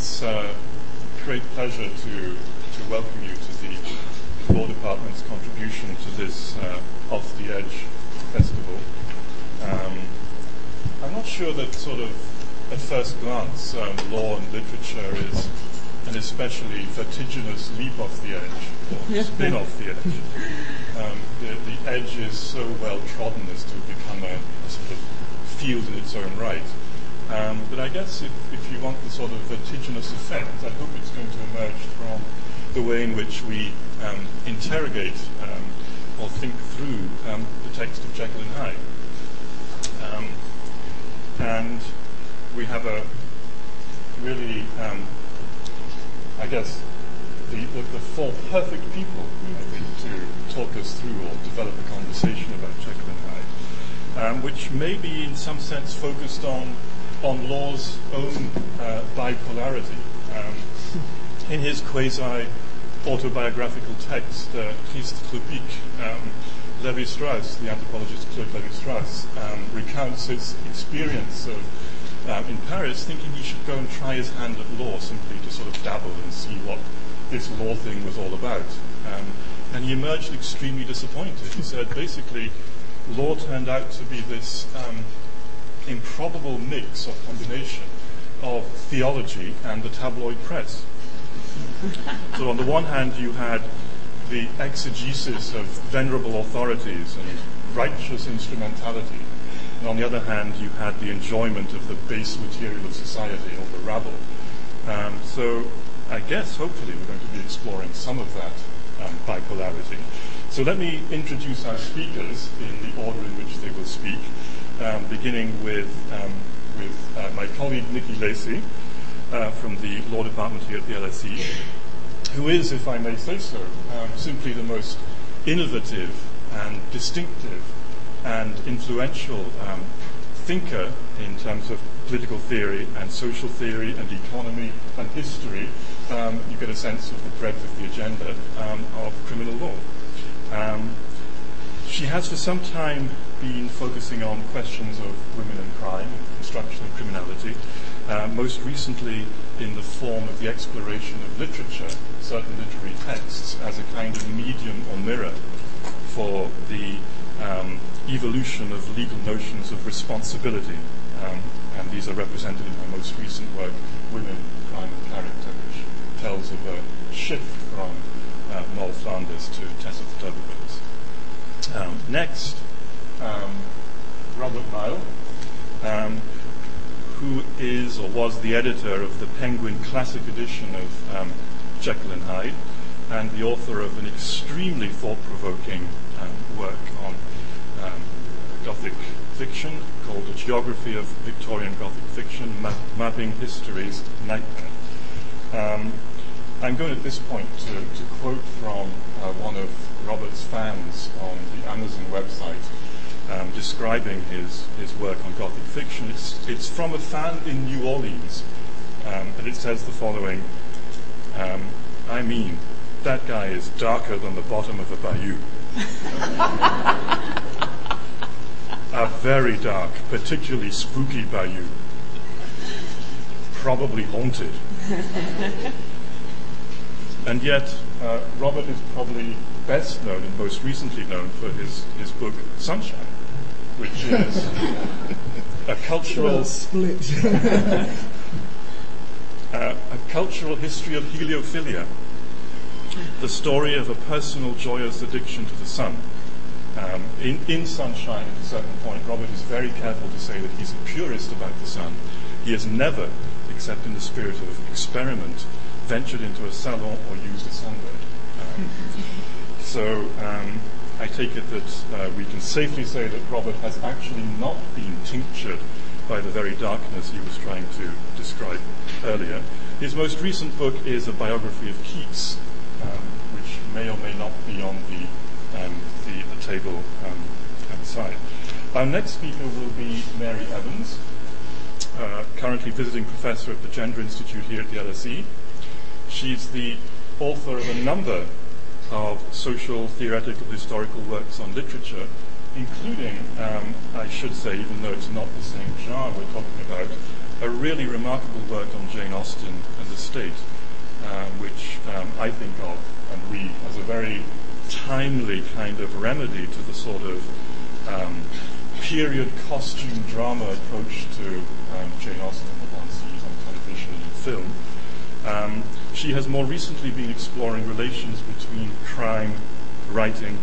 it's a great pleasure to, to welcome you to the Law Department's contribution to this uh, Off the Edge festival. Um, I'm not sure that sort of at first glance um, law and literature is an especially vertiginous leap off the edge or spin off the edge. Um, the, the edge is so well trodden as to become a, a sort of field in its own right. Um, but I guess if, if you want the sort of vertiginous effect, I hope it's going to emerge from the way in which we um, interrogate um, or think through um, the text of Jekyll and Hyde. Um, and we have a really, um, I guess, the, the, the, four perfect people, I think, to talk us through or develop a conversation about Jekyll and Hyde, which may be in some sense focused on on Law's own uh, bipolarity. Um, in his quasi autobiographical text, uh, Christ um, Levi Strauss, the anthropologist Claude Levi Strauss, um, recounts his experience of, um, in Paris, thinking he should go and try his hand at law simply to sort of dabble and see what this law thing was all about. Um, and he emerged extremely disappointed. He said basically, law turned out to be this um, improbable mix or combination of theology and the tabloid press. so, on the one hand, you had the exegesis of venerable authorities and righteous instrumentality. And on the other hand, you had the enjoyment of the base material of society or the rabble. Um, so, I guess, hopefully, we're going to be exploring some of that um, bipolarity. So, let me introduce our speakers in the order in which they will speak um, beginning with, um, with uh, my colleague Nikki Lacey uh, from the Law Department here at the LSE, who is, if I may say so, um, simply the most innovative and distinctive and influential um, thinker in terms of political theory and social theory and economy and history. Um, you get a sense of the breadth of the agenda um, of criminal law. she has for some time been focusing on questions of women and crime and construction of criminality, uh, most recently in the form of the exploration of literature, certain literary texts, as a kind of medium or mirror for the um, evolution of legal notions of responsibility. Um, and these are represented in her most recent work, Women, Crime and Character, which tells of a shift from uh, Moll Flanders to Tess of the d'Urbervilles. Um, next, um, Robert Mighall, um, who is or was the editor of the Penguin Classic edition of um, Jekyll and Hyde, and the author of an extremely thought-provoking um, work on um, Gothic fiction called A Geography of Victorian Gothic Fiction, Ma- Mapping History's Nightmare. Um, I'm going at this point to, to quote from uh, one of Robert's fans on the Amazon website um, describing his, his work on Gothic fiction. It's, it's from a fan in New Orleans, um, and it says the following um, I mean, that guy is darker than the bottom of a bayou. a very dark, particularly spooky bayou. Probably haunted. and yet, uh, Robert is probably best known and most recently known for his, his book Sunshine which is a cultural split. uh, a cultural history of heliophilia, the story of a personal joyous addiction to the sun. Um, in, in Sunshine, at a certain point, Robert is very careful to say that he's a purist about the sun. He has never, except in the spirit of experiment, ventured into a salon or used a sunbed. Um, so um, I take it that uh, we can safely say that Robert has actually not been tinctured by the very darkness he was trying to describe earlier. His most recent book is a biography of Keats, um, which may or may not be on the, um, the, the, table um, outside. Our next speaker will be Mary Evans, uh, currently visiting professor at the Gender Institute here at the LSE. She's the author of a number of social, theoretical, historical works on literature, including, um, I should say, even though it's not the same genre we're talking about, a really remarkable work on Jane Austen and the state, uh, which um, I think of and read as a very timely kind of remedy to the sort of um, period costume drama approach to um, Jane Austen that one sees on television and film. She has more recently been exploring relations between crime, writing,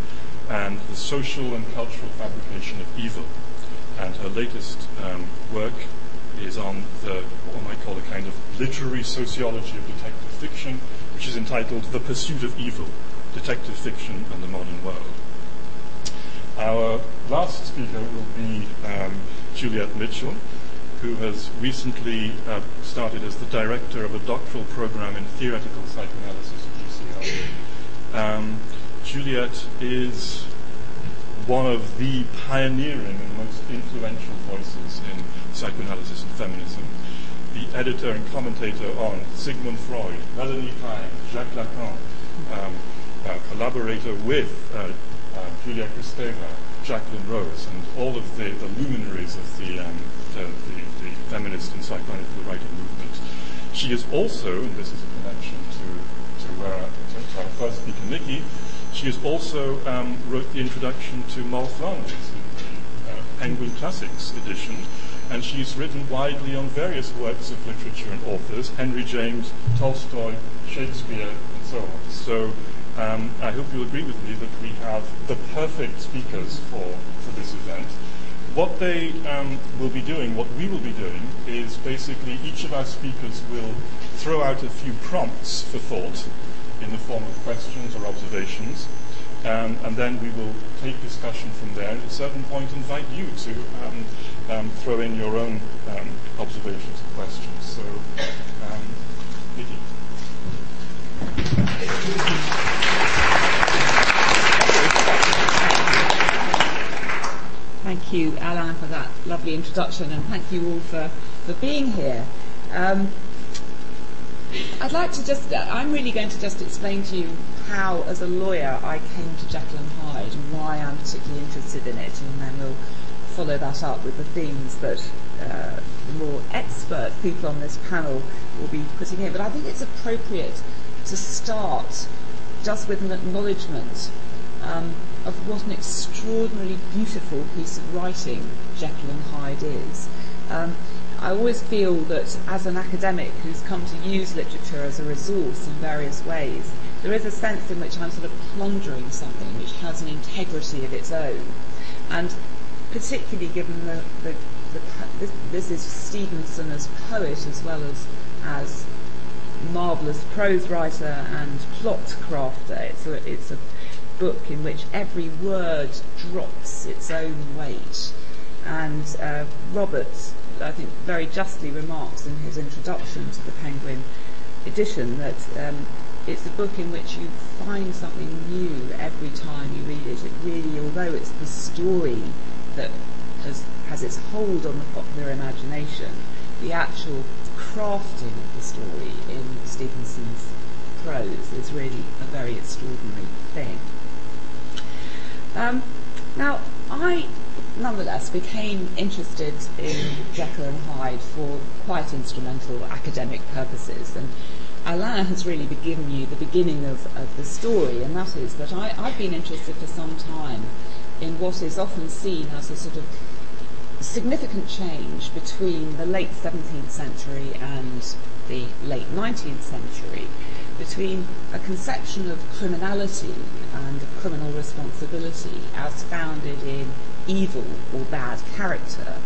and the social and cultural fabrication of evil. And her latest um, work is on the what I might call a kind of literary sociology of detective fiction, which is entitled The Pursuit of Evil Detective Fiction and the Modern World. Our last speaker will be um, Juliet Mitchell, who has recently uh, started as the director of a doctoral program in theoretical psychoanalysis at UCL. Um, Juliet is one of the pioneering and most influential voices in psychoanalysis and feminism. The editor and commentator on Sigmund Freud, Melanie Klein, Jacques Lacan, um, collaborator with uh, uh, Julia Kristeva, Jacqueline Rose, and all of the, the luminaries of the, um, the, the, feminist and psychoanalytical writing movement. She is also, and this is a connection to, to, uh, to, our first speaker, Nikki, she has also um, wrote the introduction to Moll Flanders, uh, Penguin Classics edition, and she's written widely on various works of literature and authors, Henry James, Tolstoy, Shakespeare, and so on. So um, I hope you'll agree with me that we have the perfect speakers for, for this event. What they um, will be doing, what we will be doing, is basically each of our speakers will throw out a few prompts for thought in the form of questions or observations, um, and then we will take discussion from there and at a certain point invite you to um, um, throw in your own um, observations and questions. So, um, Nikki. Thank you, Alain, for that lovely introduction, and thank you all for, for being here. Um, I'd like to just, I'm really going to just explain to you how, as a lawyer, I came to Jekyll and Hyde and why I'm particularly interested in it, and then we'll follow that up with the themes that uh, the more expert people on this panel will be putting in. But I think it's appropriate to start just with an acknowledgement um, of what an extraordinarily beautiful piece of writing Jekyll and Hyde is. Um, I always feel that as an academic who's come to use literature as a resource in various ways, there is a sense in which I'm sort of plundering something which has an integrity of its own. And particularly given the, the, the this, this, is Stevenson as poet as well as as marvelous prose writer and plot crafter. It's a, it's a book in which every word drops its own weight. And uh, Roberts, I think, very justly remarks in his introduction to the Penguin edition that um, it's a book in which you find something new every time you read it. It really, although it's the story that has, has its hold on the popular imagination, the actual crafting of the story in Stevenson's prose is really a very extraordinary thing. Um, now, I nonetheless became interested in Jekyll and Hyde for quite instrumental academic purposes. And Alain has really given you the beginning of, of the story, and that is that I, I've been interested for some time in what is often seen as a sort of significant change between the late 17th century and the late 19th century between a conception of criminality and of criminal responsibility as founded in evil or bad character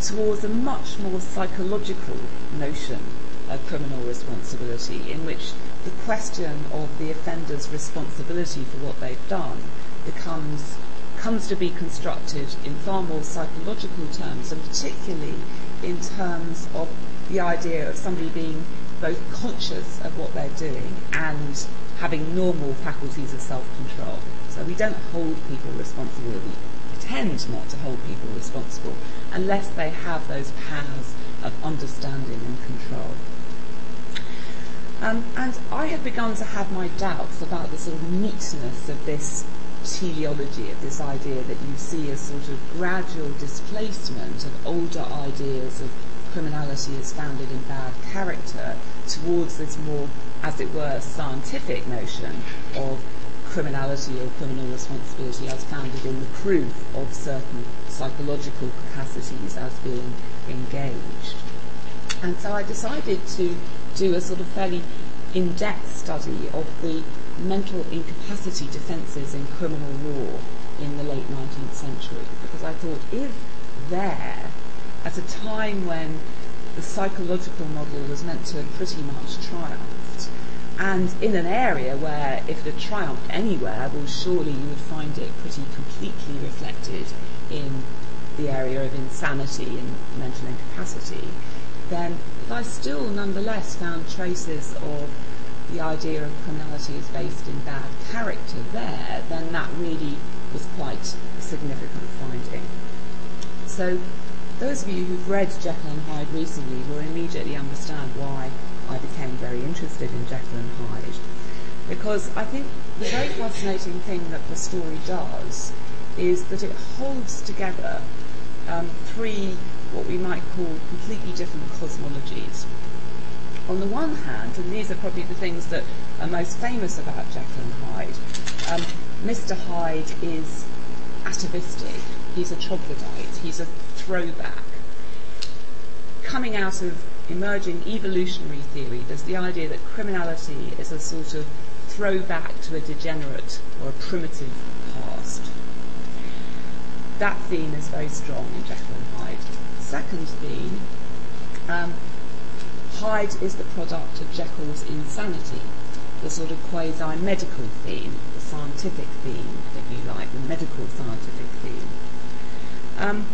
towards a much more psychological notion of criminal responsibility in which the question of the offender's responsibility for what they've done becomes comes to be constructed in far more psychological terms and particularly in terms of the idea of somebody being both conscious of what they're doing and having normal faculties of self-control. So we don't hold people responsible, we pretend not to hold people responsible unless they have those powers of understanding and control. Um, and I had begun to have my doubts about the sort of neatness of this teleology, of this idea that you see a sort of gradual displacement of older ideas of criminality is founded in bad character towards this more, as it were, scientific notion of criminality or criminal responsibility as founded in the proof of certain psychological capacities as being engaged. And so I decided to do a sort of fairly in-depth study of the mental incapacity defences in criminal law in the late 19th century because I thought if there, at a time when the psychological model was meant to pretty much triumphed, and in an area where if it had triumphed anywhere, well, surely you would find it pretty completely reflected in the area of insanity and mental incapacity, then if I still nonetheless found traces of the idea of criminality as based in bad character there, then that really was quite a significant finding. So those of you who've read Jekyll and Hyde recently will immediately understand why I became very interested in and Hyde. Because I think the very fascinating thing that the story does is that it holds together um, three what we might call completely different cosmologies. On the one hand, and these are probably the things that are most famous about and Hyde, um, Mr. Hyde is atavistic, he's a troglodyte, he's a throwback. Coming out of emerging evolutionary theory, there's the idea that criminality is a sort of throwback to a degenerate or a primitive past. That theme is very strong in Jekyll and Hyde. Second theme, um, Hyde is the product of Jekyll's insanity, the sort of quasi-medical theme, the scientific theme, if you like, the medical scientific. Um,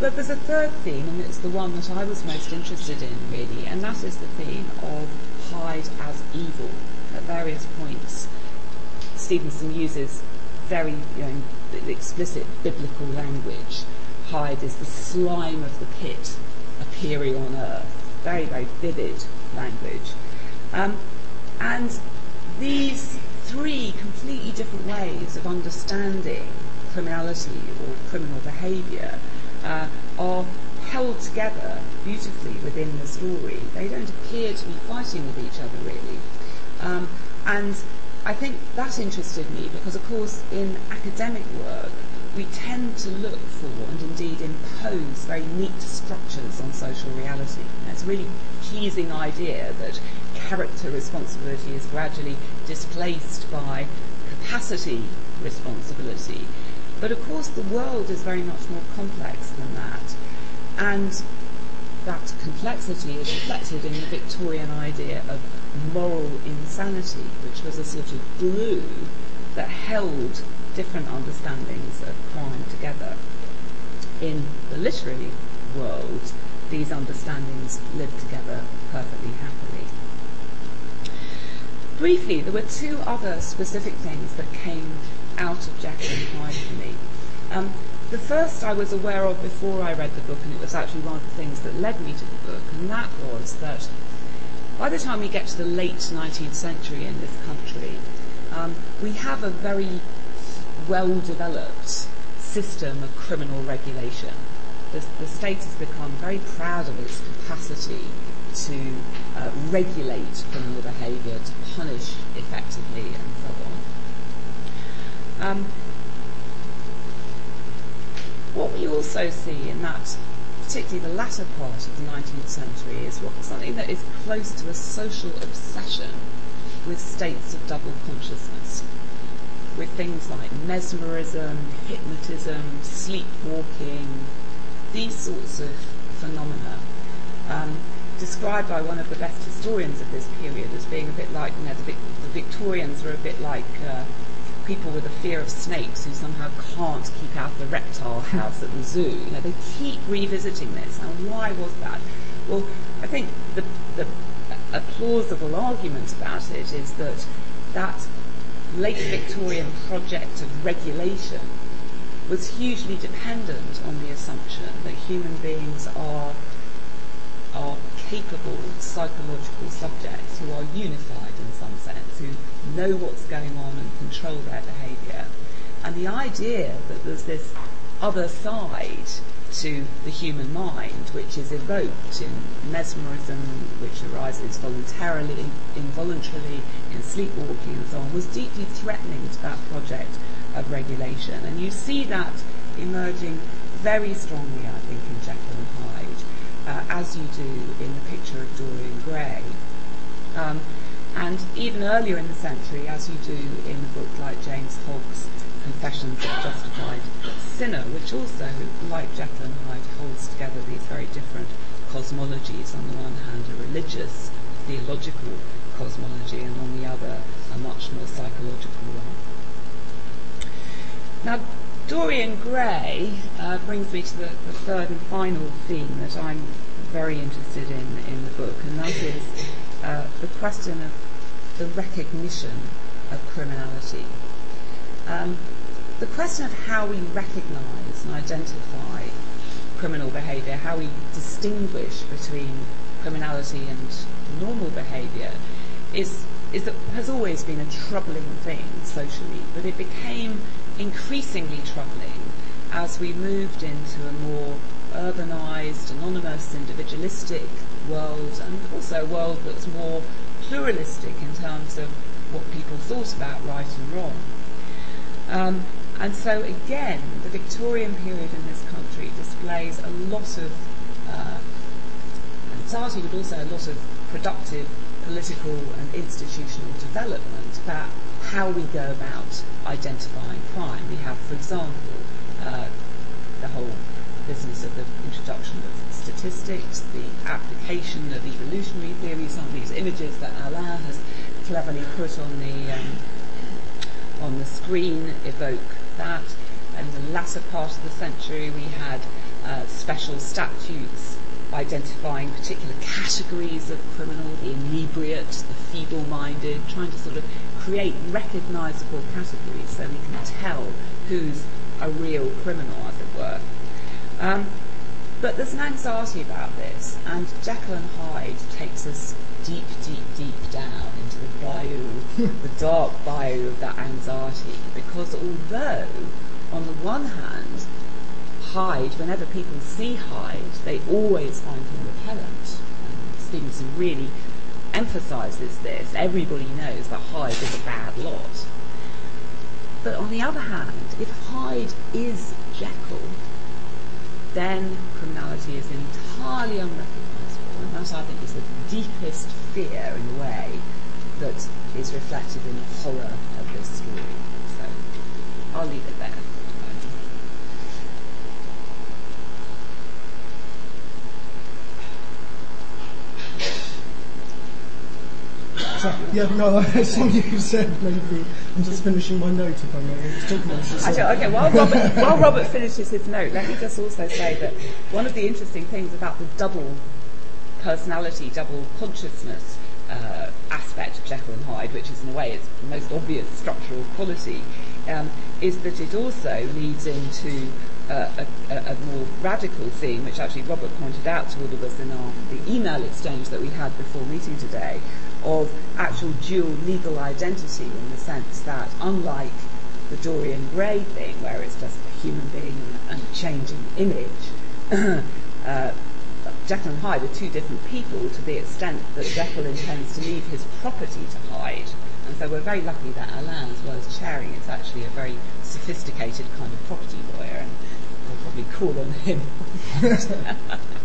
but there's a third theme, and it's the one that I was most interested in, really, and that is the theme of Hyde as evil. At various points, Stevenson uses very you know, explicit biblical language. Hyde is the slime of the pit appearing on earth. Very, very vivid language. Um, and these three completely different ways of understanding criminality or criminal behaviour uh, are held together beautifully within the story. They don't appear to be fighting with each other really. Um, and I think that interested me because, of course, in academic work, we tend to look for and indeed impose very neat structures on social reality. It's a really pleasing idea that character responsibility is gradually displaced by capacity responsibility. But of course, the world is very much more complex than that. And that complexity is reflected in the Victorian idea of moral insanity, which was a sort of glue that held different understandings of crime together. In the literary world, these understandings lived together perfectly happily. Briefly, there were two other specific things that came out of Jekyll and Hyde for me. Um, the first I was aware of before I read the book, and it was actually one of the things that led me to the book, and that was that by the time we get to the late 19th century in this country, um, we have a very well developed system of criminal regulation. The, the, state has become very proud of its capacity to uh, regulate criminal behaviour, to punish effectively, and so on. Um, what we also see in that, particularly the latter part of the 19th century, is what, something that is close to a social obsession with states of double consciousness, with things like mesmerism, hypnotism, sleepwalking, these sorts of phenomena. Um, described by one of the best historians of this period as being a bit like, you know, the, the Victorians were a bit like uh, people with a fear of snakes who somehow can't keep out the reptile house at the zoo. You know, they keep revisiting this. And why was that? Well, I think the, the a plausible argument about it is that that late Victorian project of regulation was hugely dependent on the assumption that human beings are are capable psychological subjects who are unified in some sense, who know what's going on and control their behaviour. And the idea that there's this other side to the human mind, which is evoked in mesmerism, which arises voluntarily, involuntarily, in sleepwalking and so on, was deeply threatening to that project of regulation. And you see that emerging very strongly, I think, in Jekyll and Hyde, uh, as you do in the picture of Dorian Gray. Um, and even earlier in the century, as you do in a book like James Hogg's Confessions of a Justified Sinner, which also, like Jekyll and Hyde, holds together these very different cosmologies. On the one hand, a religious, theological cosmology, and on the other, a much more psychological one. Now, Dorian Gray uh, brings me to the, the, third and final theme that I'm very interested in in the book, and that is uh, the question of the recognition of criminality. Um, the question of how we recognize and identify criminal behavior, how we distinguish between criminality and normal behavior, is, is that has always been a troubling thing socially, but it became increasingly troubling as we moved into a more urbanized, anonymous, individualistic world, and also a world that's more pluralistic in terms of what people thought about right and wrong. Um, and so again, the Victorian period in this country displays a lot of uh, anxiety, but also a lot of productive political and institutional development about how we go about identifying crime. We have, for example, uh, the whole business of the introduction of statistics, the application of evolutionary theory, some of these images that Alain has cleverly put on the um, on the screen evoke that. And in the latter part of the century, we had uh, special statutes identifying particular categories of criminal, the inebriate, the feeble-minded, trying to sort of create recognizable categories so we can tell who's a real criminal, as it were. Um, but there's an anxiety about this, and Jekyll and Hyde takes us deep, deep, deep down into the bayou, the dark bayou of that anxiety, because although, on the one hand, Hyde, whenever people see Hyde, they always find him repellent. And Stevenson really emphasizes this. Everybody knows that Hyde is a bad lot. But on the other hand, if Hyde is Jekyll, then criminality is entirely unrecognisable. And that, I think, is the deepest fear, in a way, that is reflected in the horror of this story. So I'll leave it there. So, yeah, no, something you said maybe. I'm just finishing my note if I may. Actually, okay, while Robert, while Robert finishes his note, let me just also say that one of the interesting things about the double personality, double consciousness uh, aspect of Jekyll and Hyde, which is in a way its most obvious structural quality, um, is that it also leads into uh, a, a, more radical theme, which actually Robert pointed out to all of us in our, the email exchange that we had before meeting today, of actual dual legal identity in the sense that unlike the Dorian Gray thing, where it's just a human being and a changing image, uh, Jekyll and Hyde are two different people to the extent that Jekyll intends to leave his property to Hyde. And so we're very lucky that Alain, as well as chairing, is actually a very sophisticated kind of property lawyer, and we'll probably call on him.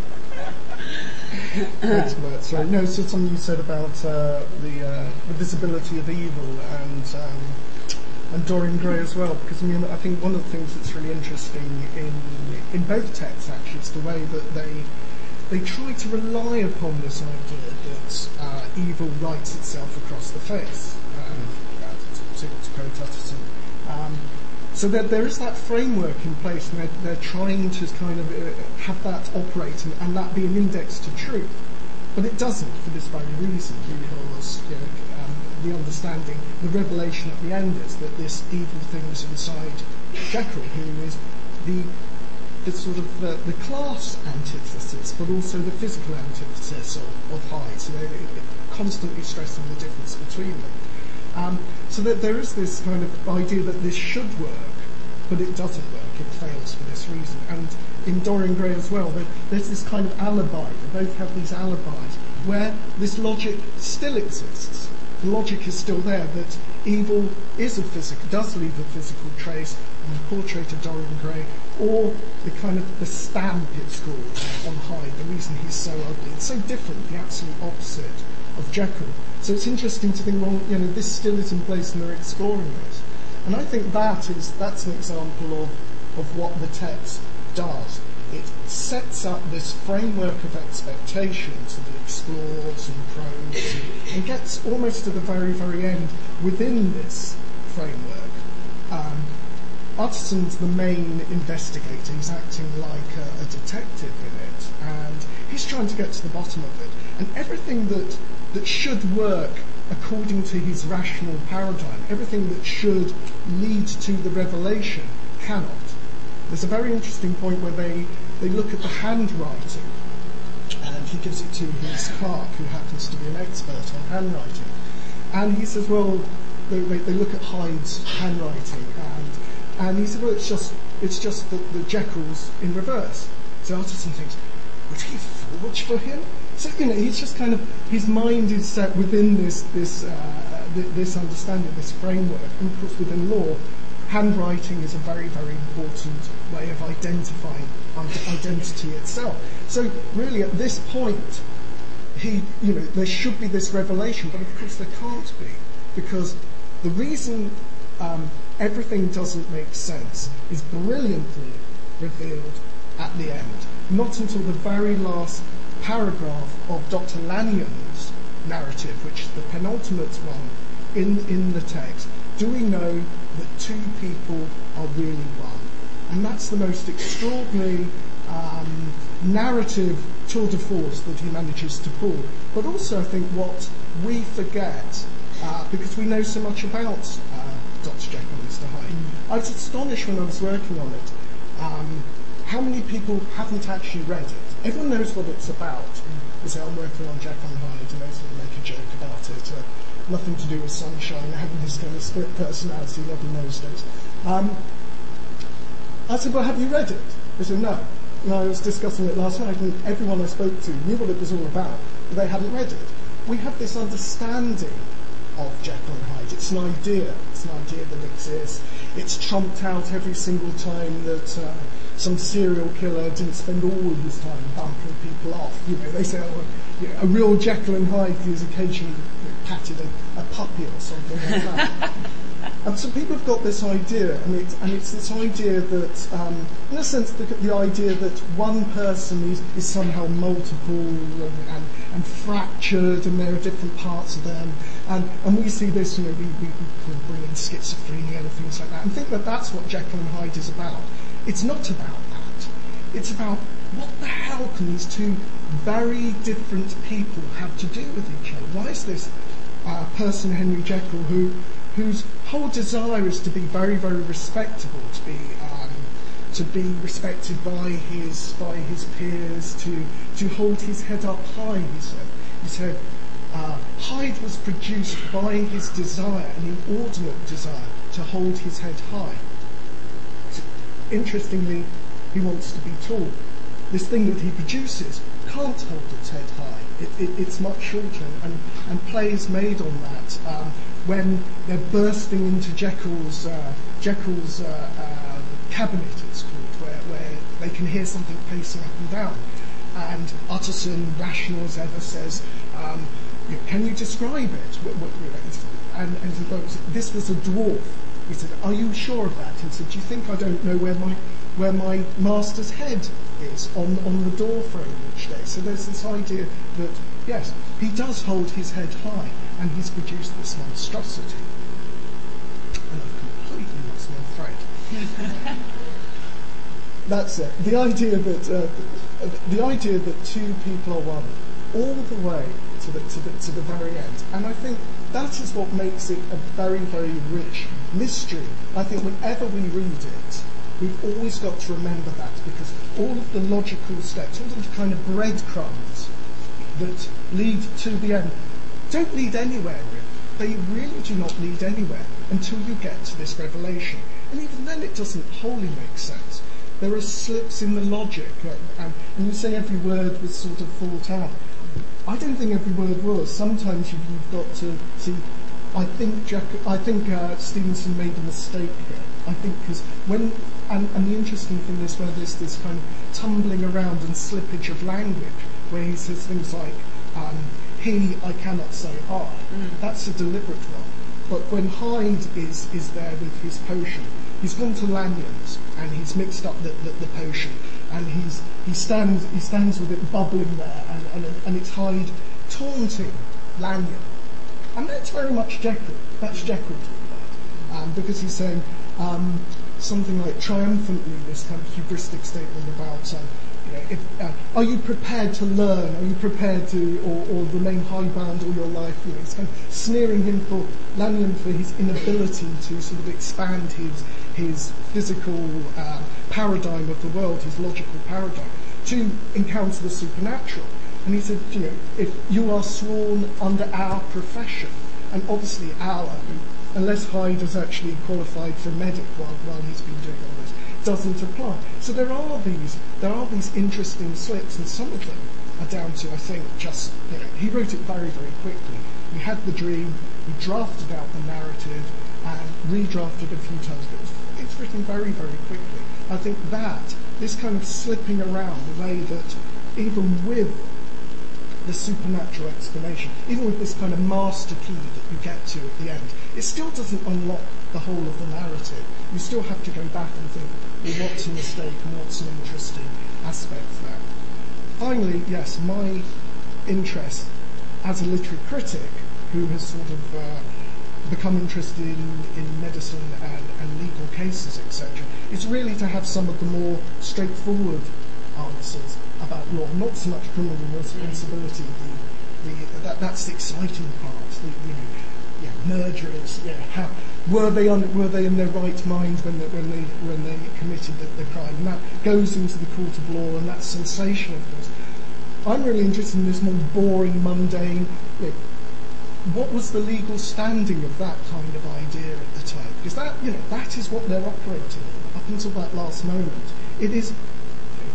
Sorry, no, so something you said about uh, the, uh, the visibility of evil and um, and Dorian Gray as well, because I mean I think one of the things that's really interesting in in both texts actually is the way that they they try to rely upon this idea that uh, evil writes itself across the face, um, to, to, quote Utterson. So there, there is that framework in place, and they're, they're trying to kind of uh, have that operate and, and, that be an index to truth. But it doesn't for this very reason, because you know, um, the understanding, the revelation at the end is that this evil thing is inside Jekyll, who is the the sort of uh, the class antithesis, but also the physical antithesis of, of Hyde. So they're constantly stressing the difference between them. Um, so that there is this kind of idea that this should work, but it doesn't work. It fails for this reason. And in Dorian Gray as well. There's this kind of alibi. They both have these alibis where this logic still exists. The logic is still there that evil is a physical, does leave a physical trace on the portrait of Dorian Gray, or the kind of the stamp it's called on Hyde, the reason he's so ugly. It's so different, the absolute opposite of Jekyll. So it's interesting to think, well, you know, this still is in place and they're exploring this. And I think that is that's an example of, of what the text does. It sets up this framework of expectations that it explores and probes and, and gets almost to the very, very end within this framework. Um, Utterson's the main investigator. He's acting like a, a detective in it, and he's trying to get to the bottom of it. And everything that that should work according to his rational paradigm, everything that should lead to the revelation cannot. There's a very interesting point where they, they look at the handwriting, and he gives it to his clerk, who happens to be an expert on handwriting. And he says, well, they, they look at Hyde's handwriting, and, and he said, well, it's just, it's just the, the Jekyll's in reverse. So Utterson thinks, would he forge for him? Know, he's just kind of his mind is set within this this uh, this understanding, this framework, and of course within law, handwriting is a very very important way of identifying identity itself. So really, at this point, he you know there should be this revelation, but of course there can't be because the reason um, everything doesn't make sense is brilliantly revealed at the end. Not until the very last paragraph of Dr. Lanyon's narrative, which is the penultimate one in, in the text, do we know that two people are really one? And that's the most extraordinary um, narrative tour de force that he manages to pull. But also, I think what we forget, uh, because we know so much about uh, Dr. Jekyll and Mr. Hyde, I was astonished when I was working on it um, how many people haven't actually read it. Everyone knows what it's about. They say, I'm working on Jack and Hyde, and they sort of make a joke about it. Uh, nothing to do with sunshine, having this kind of split personality, God knows days. Um, I said, well, have you read it? They said, no. And I was discussing it last night, and everyone I spoke to knew what it was all about, but they hadn't read it. We have this understanding of Jekyll and Hyde. It's an idea. It's an idea that exists. It's trumped out every single time that uh, some serial killer didn't spend all of his time bumping people off. You know, they say, oh, you know, a real Jekyll and Hyde who's occasionally patted a, a puppy or something like that. and so people have got this idea, and, it, and it's this idea that, um, in a sense, the, the idea that one person is, is somehow multiple and, and, and, fractured, and there are different parts of them. And, and we see this, you know, we, we, we bring in schizophrenia and things like that, and think that that's what Jekyll and Hyde is about. It's not about that. It's about what the hell can these two very different people have to do with each other? Why is this uh, person, Henry Jekyll, who whose whole desire is to be very, very respectable, to be um, to be respected by his by his peers, to to hold his head up high. He said. He said. Uh, Hyde was produced by his desire, an inordinate desire, to hold his head high interestingly, he wants to be tall. This thing that he produces can't hold its head high. It, it, it's much shorter, and, and plays made on that um, when they're bursting into Jekyll's uh, Jekyll's uh, uh, cabinet. It's called where, where they can hear something pacing up and down, and Utterson, rational as ever, says, um, "Can you describe it?" And, and this was a dwarf he said, Are you sure of that? He said, Do you think I don't know where my where my master's head is on on the door frame each day? So there's this idea that yes, he does hold his head high and he's produced this monstrosity. And I've completely lost my thread. That's it. The idea that uh, the idea that two people are one, all the way to the, to the to the very end. And I think that is what makes it a very, very rich mystery. I think whenever we read it, we've always got to remember that because all of the logical steps, all of the kind of breadcrumbs that lead to the end, don't lead anywhere. They really do not lead anywhere until you get to this revelation. And even then it doesn't wholly make sense. there are slips in the logic, and, and you say every word was sort of thought out. I don't think every word was. Sometimes you've, you've got to see. I think Jack, I think uh, Stevenson made a mistake here. I think because when and, and the interesting thing is where there's this kind of tumbling around and slippage of language, where he says things like um, "he," I cannot say "I." Mm. That's a deliberate one. But when Hyde is is there with his potion, he's gone to Lanyon's and he's mixed up the, the, the potion and he's he stands he stands with it bubbling there and, and, and it's Hyde taunting Lanyon. And that's very much Jekyll. That's Jekyll doing that. Um, because he's saying um, something like triumphantly this kind of hubristic statement about um, you know, if, uh, are you prepared to learn? Are you prepared to, or, or remain hidebound all your life? You know, kind of sneering him for Lanyon for his inability to sort of expand his his physical uh, paradigm of the world, his logical paradigm, to encounter the supernatural. And he said, you know, if you are sworn under our profession, and obviously our, unless Hyde is actually qualified for medic while, while he's been doing all this, doesn't apply. So there are these there are these interesting slips, and some of them are down to I think just you know he wrote it very very quickly. He had the dream, he drafted out the narrative, and redrafted a few times, but it's, it's written very very quickly. I think that this kind of slipping around the way that even with the supernatural explanation, even with this kind of master key that you get to at the end, it still doesn't unlock the whole of the narrative. You still have to go back and think, well, what's a mistake and what's an interesting aspect there. Finally, yes, my interest as a literary critic who has sort of uh, become interested in, in medicine and, and legal cases, etc., is really to have some of the more straightforward answers about law, not so much criminal responsibility. The, the, that, that's the exciting part. The, you know, yeah, murderers. Yeah, how, were they on, were they in their right mind when they, when they when they committed the, the crime? And that goes into the court of law, and that's sensational, of course. I'm really interested in this more boring, mundane. You know, what was the legal standing of that kind of idea at the time? Because that, you know, that is what they're operating in up until that last moment. It is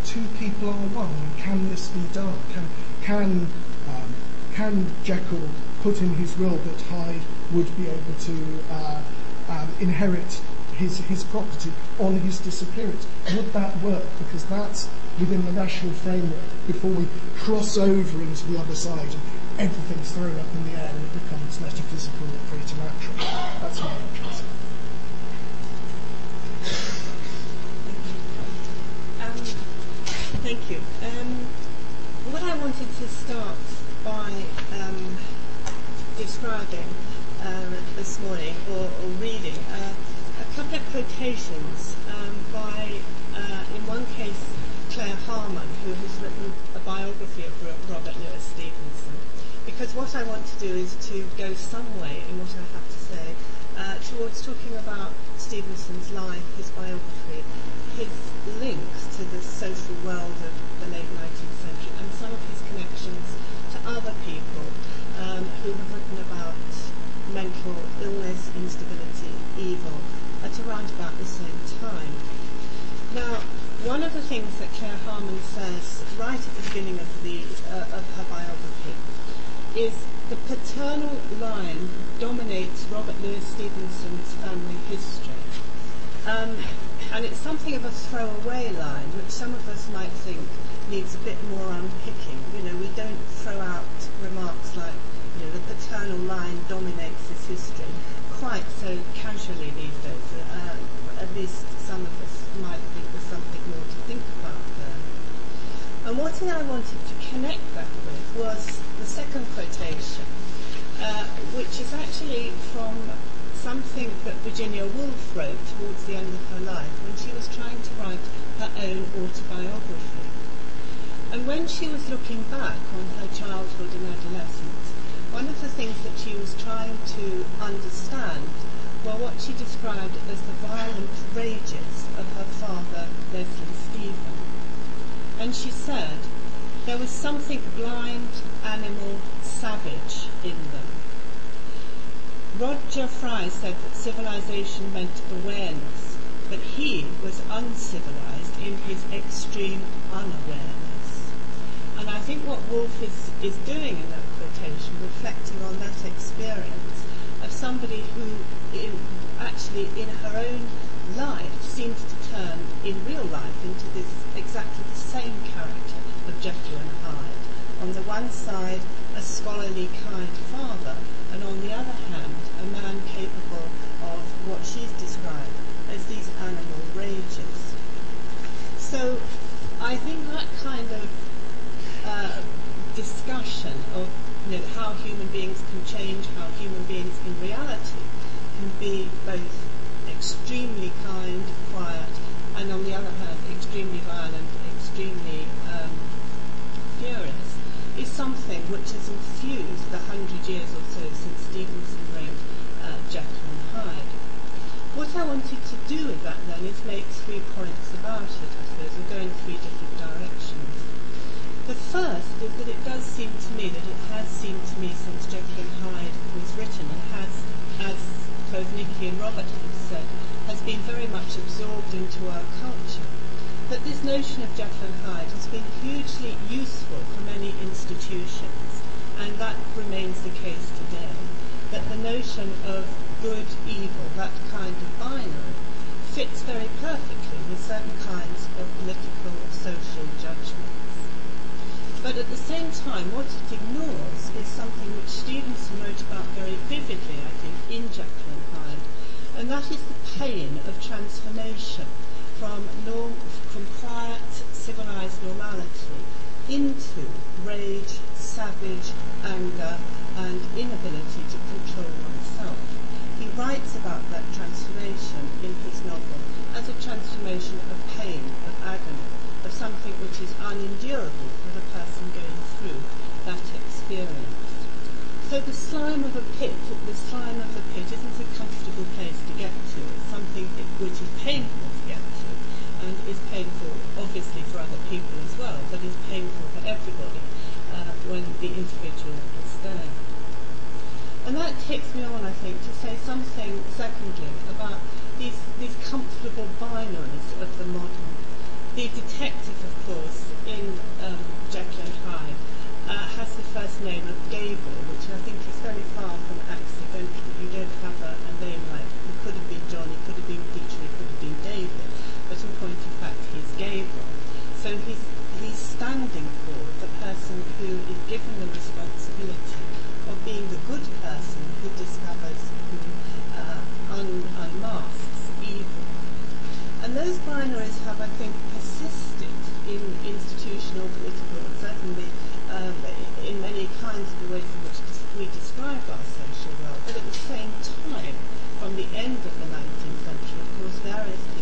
two people are one. Can this be done? Can can um, can Jekyll put in his will that Hyde would be able to uh, um, inherit his his property on his disappearance? Would that work? Because that's within the national framework. Before we cross over into the other side, everything's thrown up in the air and it becomes metaphysical or preternatural. That's my interest. Thank you. Um, what I wanted to start by um, describing uh, this morning, or, or reading, uh, a couple of quotations um, by, uh, in one case, Claire Harman, who has written a biography of Robert Louis Stevenson. Because what I want to do is to go some way in what I have to say uh, towards talking about Stevenson's life, his biography, his links to the social world of the late 19th century and some of his connections to other people um, who have written about mental illness, instability, evil at around about the same time. Now, one of the things that Claire Harman says right at the beginning of, the, uh, of her biography is the paternal line dominates Robert Louis Stevenson's family history. Um, and it's something of a throwaway line, which some of us might think needs a bit more unpicking. You know, we don't throw out remarks like, you know, the paternal line dominates this history quite so casually these days. Uh, at least some of us might think there's something more to think about there. And what I wanted to connect that with was the second quotation, uh, which is actually from something that Virginia Woolf wrote towards the end of her life when she was trying to write her own autobiography. And when she was looking back on her childhood and adolescence, one of the things that she was trying to understand were what she described as the violent rages of her father, Leslie Stephen. And she said, there was something blind, animal, savage in them Roger Fry said that civilization meant awareness, but he was uncivilized in his extreme unawareness. And I think what Woolf is, is doing in that quotation, reflecting on that experience of somebody who in, actually in her own life seems to turn in real life into this exactly the same character of Jekyll and Hyde. On the one side, a scholarly, kind father, and on the other hand, a man capable of what she's described as these animal rages. So I think that kind of uh, discussion of you know, how human beings can change, how human beings in reality can be both extremely kind, quiet, and on the other hand, extremely violent, extremely um, furious, is something which has infused the hundred years or so since Stevenson wrote uh, Jekyll and Hyde. What I wanted to do with that then is make three points about it, I suppose, and go in three different first that it does seem to me that it has seemed to me since Jekyll and Hyde was written and has, as both Nikki and Robert have said, has been very much absorbed into our culture. That this notion of Jekyll and Hyde has been hugely useful for many institutions, and that remains the case today. That the notion of good, evil, that kind of binary, fits very perfectly with certain kinds of political or social judgments. But at the same time, what it ignores is something which Stevenson wrote about very vividly, I think, in and Hyde, and that is the pain of transformation from norm, from quiet, civilized normality into rage, savage, anger, and inability to control oneself. He writes about that transformation But at the same time, from the end of the 19th century, of course, various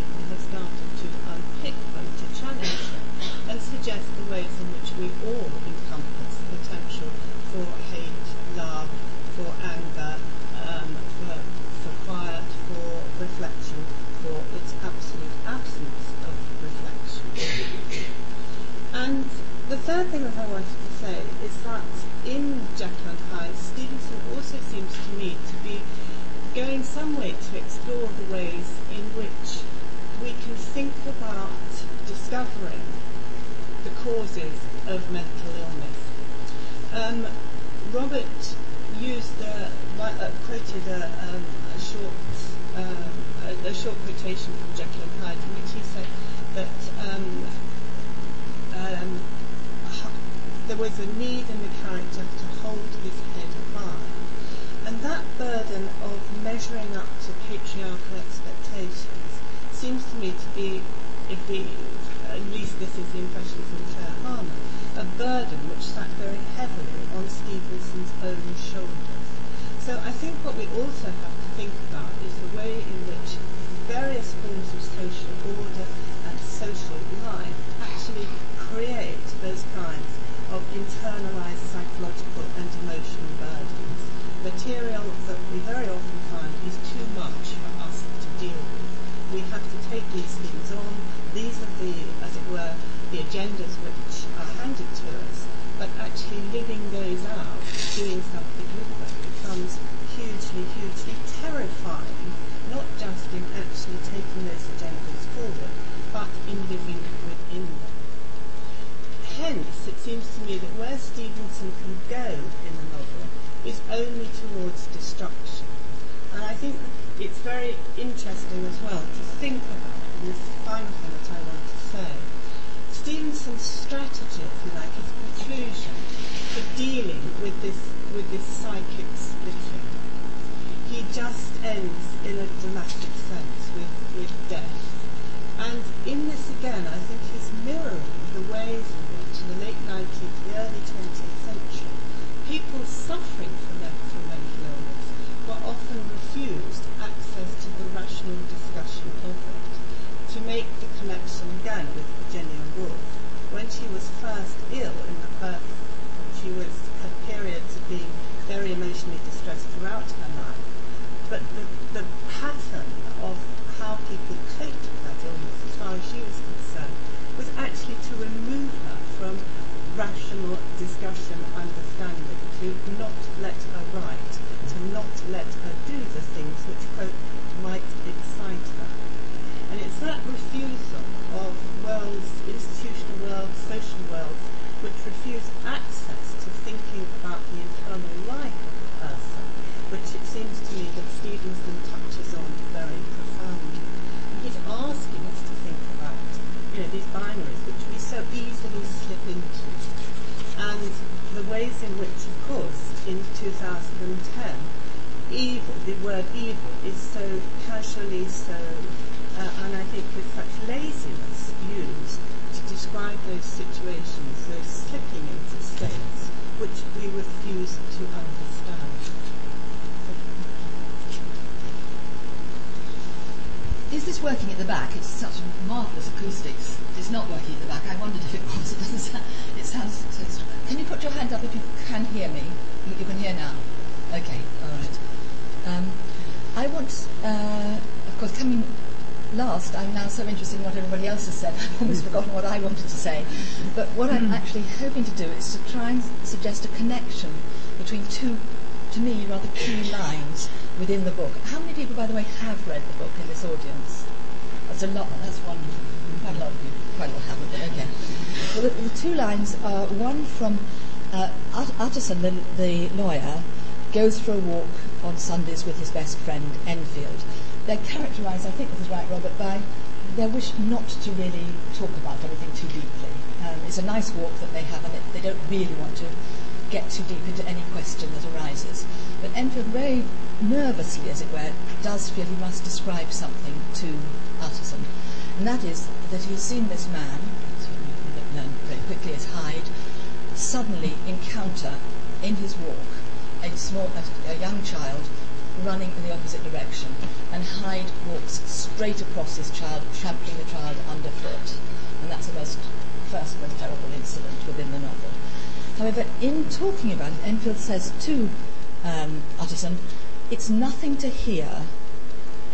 I'm now so interested in what everybody else has said. I've almost forgotten what I wanted to say. But what I'm actually hoping to do is to try and suggest a connection between two, to me, rather key lines within the book. How many people, by the way, have read the book in this audience? That's a lot. That's one. Quite a lot of people. Quite a lot haven't. But okay. Well, the, the two lines are one from uh, Utterson, the, the lawyer, goes for a walk on Sundays with his best friend Enfield. They're characterised, I think this is right, Robert, by their wish not to really talk about everything too deeply. Um, it's a nice walk that they have, and they don't really want to get too deep into any question that arises. But Enfield, very nervously, as it were, does feel he must describe something to Utterson. And that is that he's seen this man, very quickly as Hyde, suddenly encounter in his walk a small, a, a young child running in the opposite direction, and Hyde walks straight across this child, trampling the child underfoot. And that's the most first most terrible incident within the novel. However, in talking about it, Enfield says to um, Utterson, it's nothing to hear,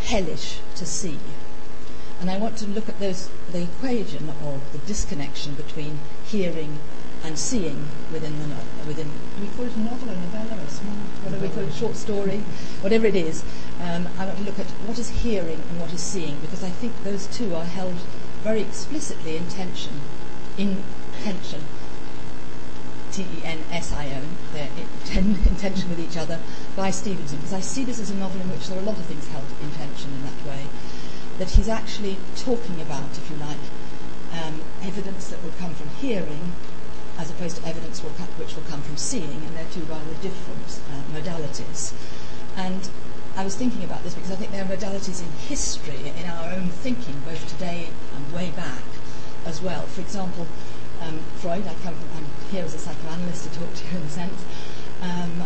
hellish to see. And I want to look at those the equation or the disconnection between hearing and seeing within the within we call it a novel, a novella, a small, whatever we call it, short story, whatever it is. Um, I look at what is hearing and what is seeing because I think those two are held very explicitly in tension, in tension. T-E-N-S-I-O, they're in, in tension with each other by Stevenson because I see this as a novel in which there are a lot of things held in tension in that way. That he's actually talking about, if you like, um, evidence that will come from hearing as opposed to evidence will co- which will come from seeing, and they're two rather different uh, modalities. And I was thinking about this because I think there are modalities in history, in our own thinking, both today and way back as well. For example, um, Freud, I come I'm here as a psychoanalyst to talk to you in a sense. Um,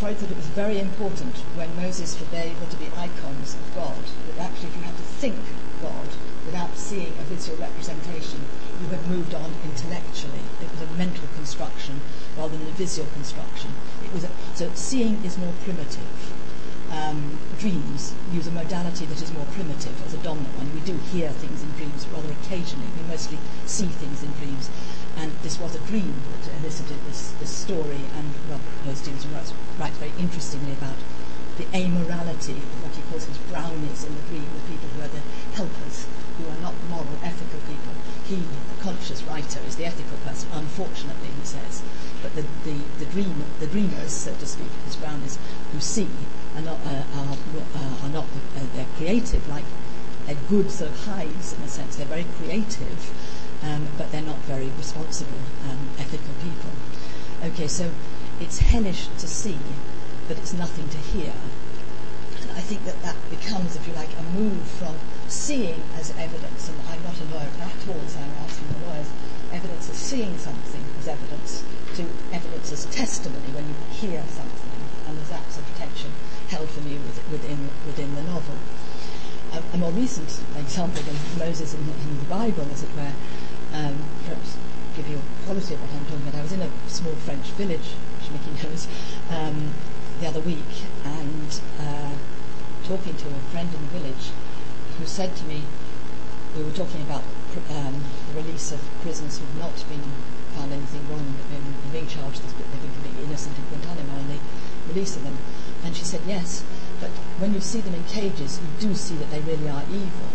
Freud thought it was very important when Moses forbade there to be icons of God, that actually if you had to think God without seeing a visual representation, you had moved on intellectually. It was a mental construction rather than a visual construction. It was a, so seeing is more primitive. Um, dreams use a modality that is more primitive as a dominant one. We do hear things in dreams rather occasionally. We mostly see things in dreams. And this was a dream that elicited this, this story. And Robert Stevenson writes, writes very interestingly about the amorality of what he calls his brownies in the dream, the people who are the helpers, who are not moral, ethical people. He, the conscious writer, is the ethical person, unfortunately, he says. But the, the, the, dream, the dreamers, so to speak, his brownies, who see, are not uh, are, uh, are not uh, they're creative like they're good sort of hives in a sense. They're very creative, um, but they're not very responsible, um, ethical people. Okay, so it's hellish to see, but it's nothing to hear. And I think that that becomes, if you like, a move from seeing as evidence, and I'm not a lawyer at all, so I'm asking the lawyers, evidence as seeing something as evidence, to evidence as testimony when you hear something. And there's sort of tension held for me within, within the novel a, a more recent example than Moses in the, in the Bible, as it were, um, perhaps give you a quality of what I'm talking about. I was in a small French village, which Mickey knows, um, the other week, and uh, talking to a friend in the village who said to me, we were talking about um, the release of prisoners who've not been found anything wrong in, in being charged as they've been completely innocent in Guantanamo, and they releasing them. And she said, yes, but when you see them in cages, you do see that they really are evil.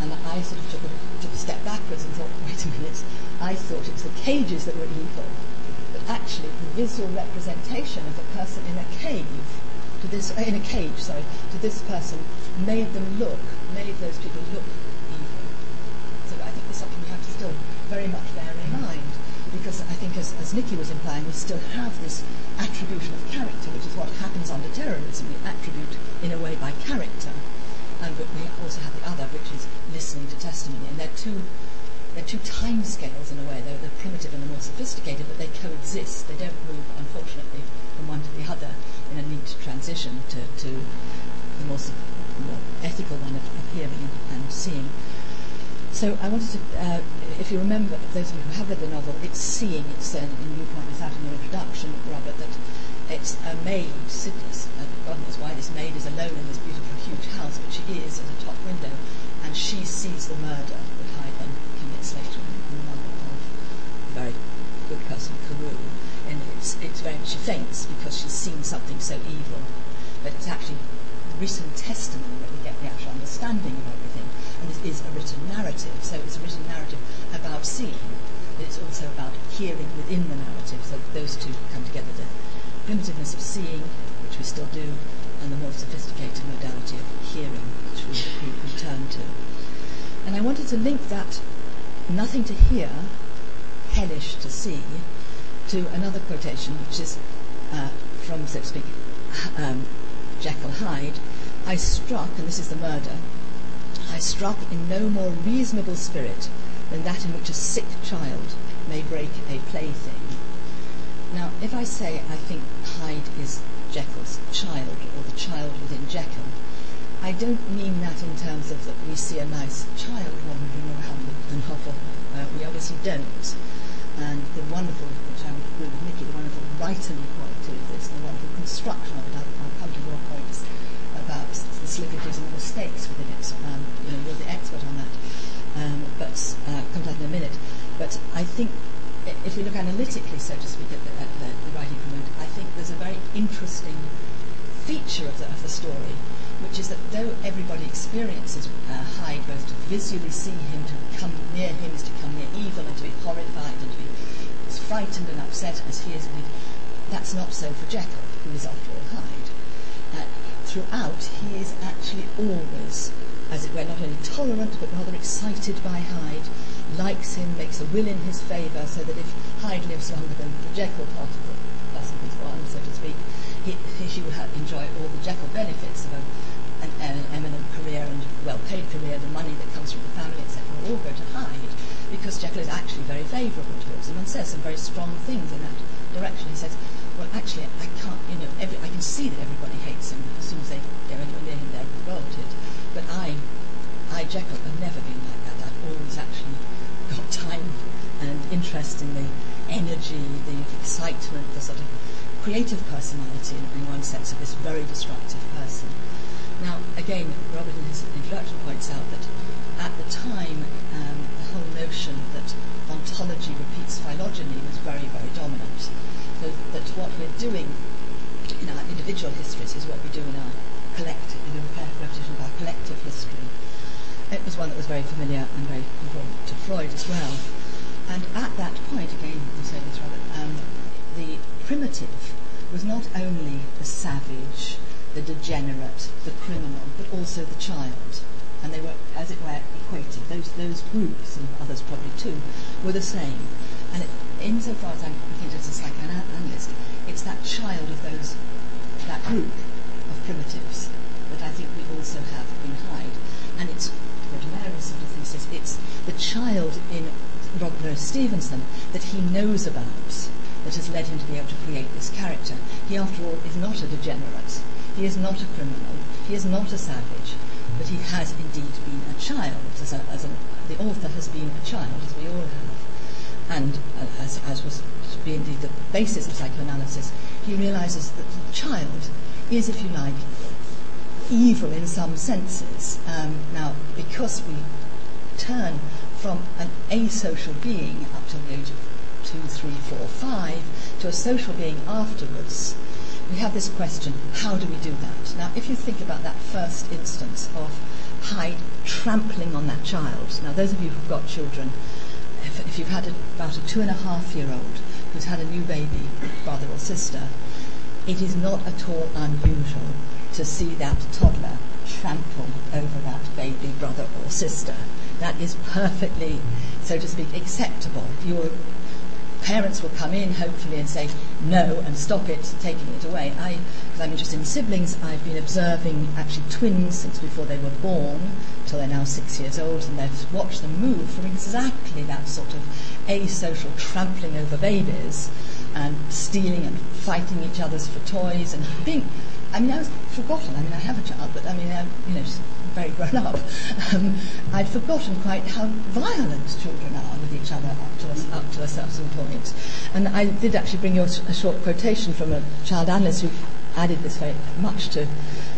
And I sort of took a, took a step backwards and thought, wait a minute, I thought it was the cages that were evil. But actually, the visual representation of a person in a cave, to this, in a cage, sorry, to this person, made them look, made those people look evil. So I think there's something we have to still very much bear in mind because I think, as, as Nikki was implying, we still have this attribution of character, which is what happens under terrorism. We attribute in a way by character, and but we also have the other, which is listening to testimony. And they're two, they're two time scales in a way. They're the primitive and the more sophisticated, but they coexist. They don't move, unfortunately, from one to the other in a neat transition to, to the more, more ethical one of, of hearing and, and seeing. So I wanted to, uh, if you remember, those of you who have read the novel, it's seeing, it's, uh, and you point this out in your introduction, Robert, that it's a maid, Sidney's, God knows why this maid is alone in this beautiful huge house, but she is at a top window, and she sees the murder that Hyde then commits later in the novel of a very good person, Carew. And it's, it's very, she faints because she's seen something so evil. But it's actually written testimony understanding of everything and it is a written narrative. So it's a written narrative about seeing, but it's also about hearing within the narrative. So those two come together: the primitiveness of seeing, which we still do, and the more sophisticated modality of hearing, which we return to. And I wanted to link that nothing to hear, hellish to see, to another quotation, which is uh, from, so to speak, um, Jekyll Hyde. I struck, and this is the murder, I struck in no more reasonable spirit than that in which a sick child may break a plaything. Now, if I say I think Hyde is Jekyll's child, or the child within Jekyll, I don't mean that in terms of that we see a nice child wandering around the novel. Uh, we obviously don't. And the wonderful, which I would agree with Nikki, the wonderful writerly quality of this, the wonderful construction of it, I'll, I'll come to slippages and mistakes within it. Um, you know, you're the expert on that, um, but uh, come to that in a minute. But I think if we look analytically, so to speak, at the, at the, the writing component, I think there's a very interesting feature of the, of the story, which is that though everybody experiences uh, Hyde, both to visually see him, to come near him is to come near evil, and to be horrified, and to be frightened and upset as he is, that's not so for Jekyll, who is after all Hyde throughout, he is actually always, as it were, not only tolerant but rather excited by Hyde, likes him, makes a will in his favour, so that if Hyde lives longer than the Jekyll part of the person one, so to speak, he, he will have, enjoy all the Jekyll benefits of a, an, an eminent career and well-paid career, the money that comes from the family, etc., all go to Hyde, because Jekyll is actually very favourable towards him and says some very strong things in that direction. He says, well, actually, I can't, you know, every, I can see that everybody hates him as soon as they go anywhere near him, they're revolted. But I, I, Jekyll, have never been like that. I've always actually got time and interest in the energy, the excitement, the sort of creative personality in, one sense of this very destructive person. Now, again, Robert in his introduction points out that at the time, um, notion that ontogeny repeats phylogeny was very, very dominant that, that what we're doing in our individual histories is what we do in our collective, in the repetition of our collective history. It was one that was very familiar and very important to Freud as well. And at that point, again, you say this, Robert, um, the primitive was not only the savage, the degenerate, the criminal, but also the child. And they were, as it were, equated. Those, those groups, and others probably too, were the same. And it, insofar as I'm looking as a psychoanalyst, it's that child of those, that group of primitives that I think we also have in Hyde. And it's what Mary's sort of thesis, it's the child in Robert Stevenson that he knows about that has led him to be able to create this character. He, after all, is not a degenerate. He is not a criminal. He is not a savage. But he has indeed been a child. As, a, as a, the author has been a child, as we all have. And uh, as, as was be indeed the basis of psychoanalysis, he realizes that the child is, if you like, evil in some senses. Um, now, because we turn from an asocial being up to the age of two, three, four, five, to a social being afterwards, we have this question how do we do that? Now, if you think about that first instance of Hyde trampling on that child, now, those of you who've got children, if, if you've had a, about a two and a half year old who's had a new baby, brother or sister, it is not at all unusual to see that toddler trample over that baby brother or sister. That is perfectly, so to speak, acceptable. Your parents will come in hopefully and say no and stop it, taking it away. I, because I'm interested in siblings, I've been observing actually twins since before they were born, till they're now six years old, and I've watched them move from exactly that sort of asocial trampling over babies and stealing and fighting each other's for toys and being. I mean, I was forgotten. I mean, I have a child, but I mean, I'm, you know, very grown up. Um, I'd forgotten quite how violent children are with each other up to a, up to a certain point. And I did actually bring you a, a short quotation from a child analyst who added this very much to.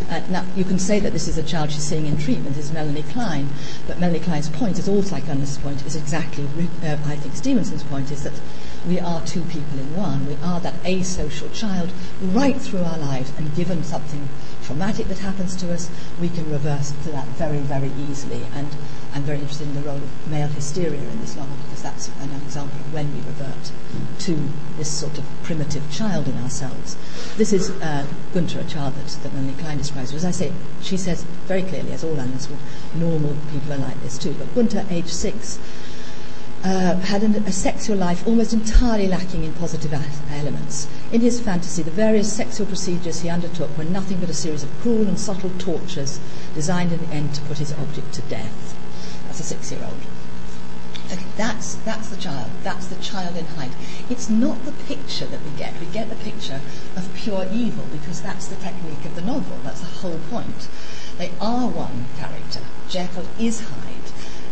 Uh, now, you can say that this is a child she's seeing in treatment, is Melanie Klein, but Melanie Klein's point, as all psychoanalysts' point, is exactly, uh, I think Stevenson's point, is that we are two people in one. We are that asocial child right through our lives, and given something traumatic that happens to us, we can reverse to that very, very easily. And I'm very interested in the role of male hysteria in this novel because that's an example of when we revert to this sort of primitive child in ourselves. This is uh, Gunter, a child that, that Melanie Klein describes. As I say, she says very clearly, as all animals, normal people are like this too. But Gunter, age six, uh, had an, a sexual life almost entirely lacking in positive elements. In his fantasy, the various sexual procedures he undertook were nothing but a series of cruel and subtle tortures designed in the end to put his object to death. That's a six year old. Okay, that's, that's the child. That's the child in Hyde. It's not the picture that we get. We get the picture of pure evil because that's the technique of the novel. That's the whole point. They are one character. Jekyll is Hyde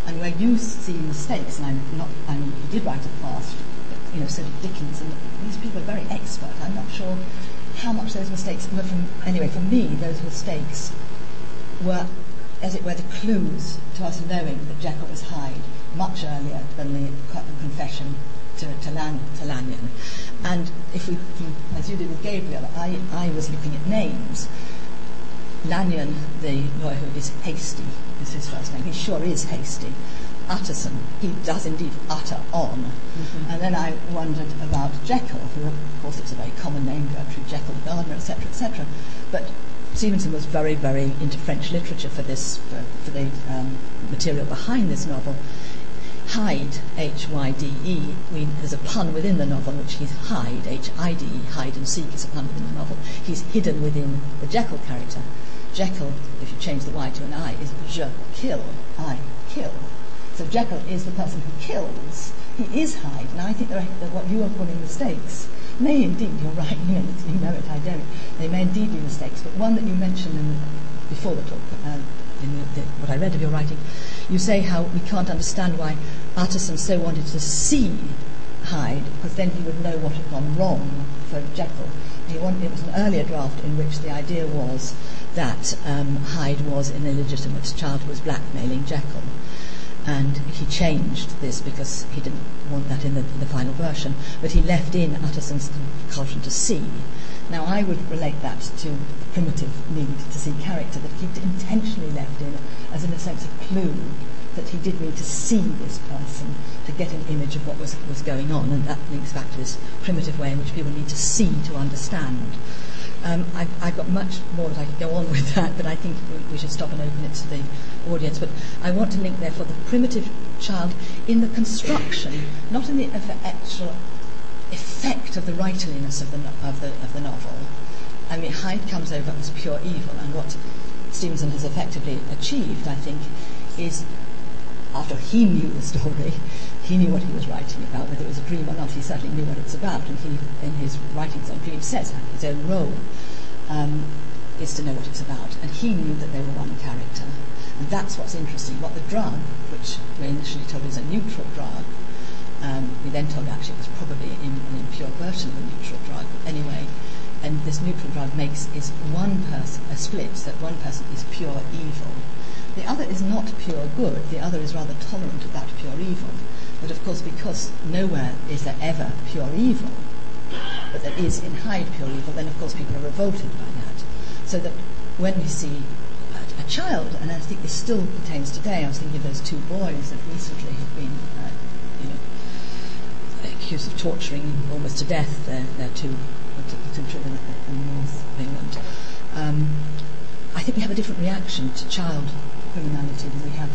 and where you see mistakes, and I'm not, I mean, he did write a past, you know, so did Dickens, and these people are very expert. I'm not sure how much those mistakes were from, anyway, for me, those mistakes were, as it were, the clues to us knowing that Jekyll was Hyde much earlier than the confession to, to, Lan, to Lanyon. And if we, as you did with Gabriel, I, I was looking at names. Lanyon, the lawyer who is hasty, is his first name. He sure is hasty. Utterson, he does indeed utter on. Mm-hmm. And then I wondered about Jekyll, who, of course, it's a very common name, Gertrude Jekyll gardener, etc., etc. But Stevenson was very, very into French literature for this, for, for the um, material behind this novel. Hyde, H-Y-D-E, we, there's a pun within the novel, which he's hide, H-I-D-E, hide and seek is a pun within the novel. He's hidden within the Jekyll character. Jekyll, if you change the Y to an I, is je kill, I kill. So Jekyll is the person who kills. He is Hyde, and I think that what you are calling mistakes may indeed, you're right, you know, it, I don't. They may indeed be mistakes, but one that you mentioned in, before the talk, uh, in the, the, what I read of your writing, you say how we can't understand why Utterson so wanted to see Hyde, because then he would know what had gone wrong for Jekyll. Wanted, it was an earlier draft in which the idea was that um, Hyde was an illegitimate child who was blackmailing Jekyll. And he changed this because he didn't want that in the, the final version, but he left in Utterson's compulsion to see. Now, I would relate that to the primitive need to see character that he intentionally left in as, in a sense, a clue that he did need to see this person to get an image of what was, was going on, and that links back to this primitive way in which people need to see to understand. Um, I've, I've got much more that I could go on with that, but I think we, should stop and open it to the audience. But I want to link, therefore, the primitive child in the construction, not in the, actual effect of the writerliness of the, of the, of the novel. I mean, Hyde comes over as pure evil, and what Stevenson has effectively achieved, I think, is after he knew the story, he knew what he was writing about, whether it was a dream or not, he certainly knew what it's about, and he, in his writings on dreams, says his own role um, is to know what it's about, and he knew that they were one character. And that's what's interesting. What the drug, which we initially told is a neutral drug, um, we then told actually it was probably an impure version of a neutral drug. but Anyway, and this neutral drug makes is one person a split that one person is pure evil the other is not pure good the other is rather tolerant of that pure evil but of course because nowhere is there ever pure evil but there is in Hyde pure evil then of course people are revolted by that so that when we see a, a child and I think this still pertains today I was thinking of those two boys that recently have been uh, you know accused of torturing almost to death their, their two to children in the north of England. Um, I think we have a different reaction to child criminality than we have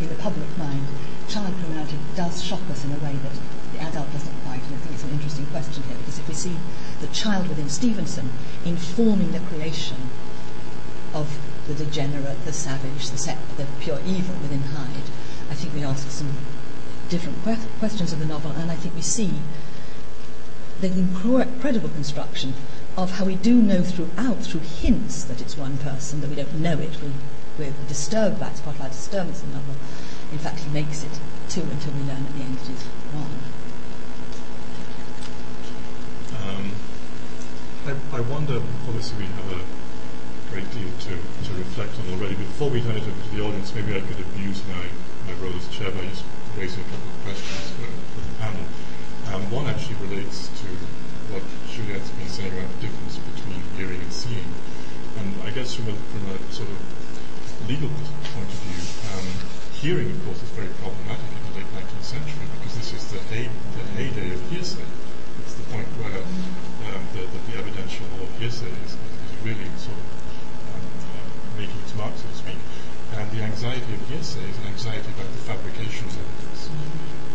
in the public mind. Child criminality does shock us in a way that the adult doesn't quite, and I think it's an interesting question here because if we see the child within Stevenson informing the creation of the degenerate, the savage, the, the pure evil within Hyde, I think we ask some different que- questions of the novel, and I think we see the incredible construction of how we do know throughout, through hints, that it's one person, that we don't know it. We, we're disturbed by it, it's part of our disturbance in the novel. In fact, he makes it two until we learn at the end it is one. Um, I, I wonder, obviously we have a great deal to, to reflect on already. Before we turn it over to the audience, maybe I could abuse my, my role as chair by just raising a couple of questions for, for the panel. Um, one actually relates to what Juliet's been saying about the difference between hearing and seeing. And I guess from a, from a sort of legal um, hearing, of course, is very problematic in the late 19th century because this is the, hey, the heyday of hearsay. It's the point where um, the, the, the evidential law of hearsay is, is really sort of um, uh, making its mark, so to speak. And the anxiety of hearsay is an anxiety about the fabrication of evidence.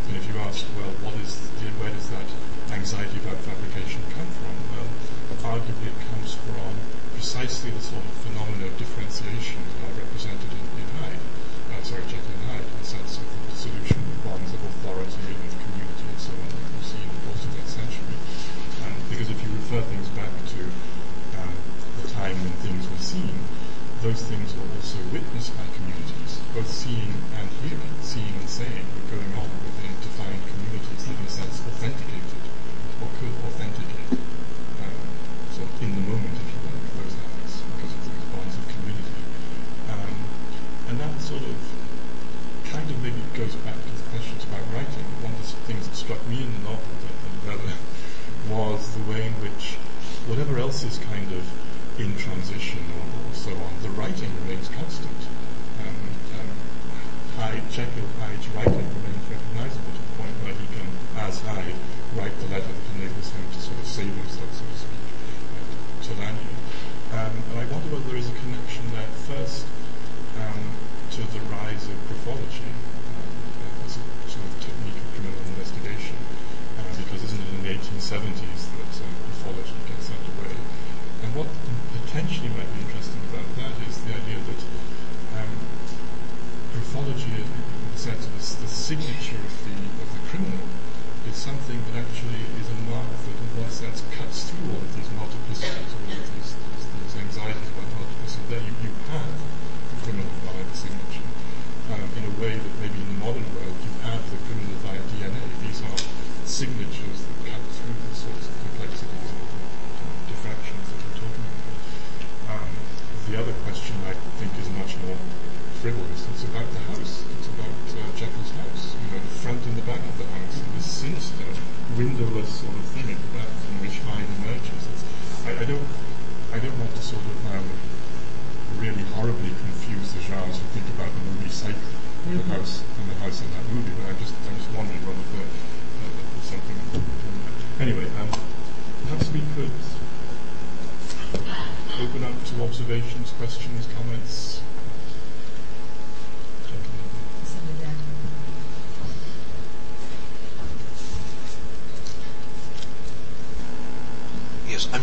And if you ask, well, what is where does that anxiety about fabrication come from? Well, arguably it comes from precisely the sort sort of kind of maybe goes back to the questions about writing. One of the things that struck me in the novel that, that was the way in which whatever else is kind of in transition or, or so on, the writing remains constant. Um, um, Hyde, Hyde's writing remains recognizable to the point where he can, as Hyde, write the letter that enables him to sort of save himself, so to speak, to Lanyon. Um, and I wonder whether there is a connection there first to the rise of graphology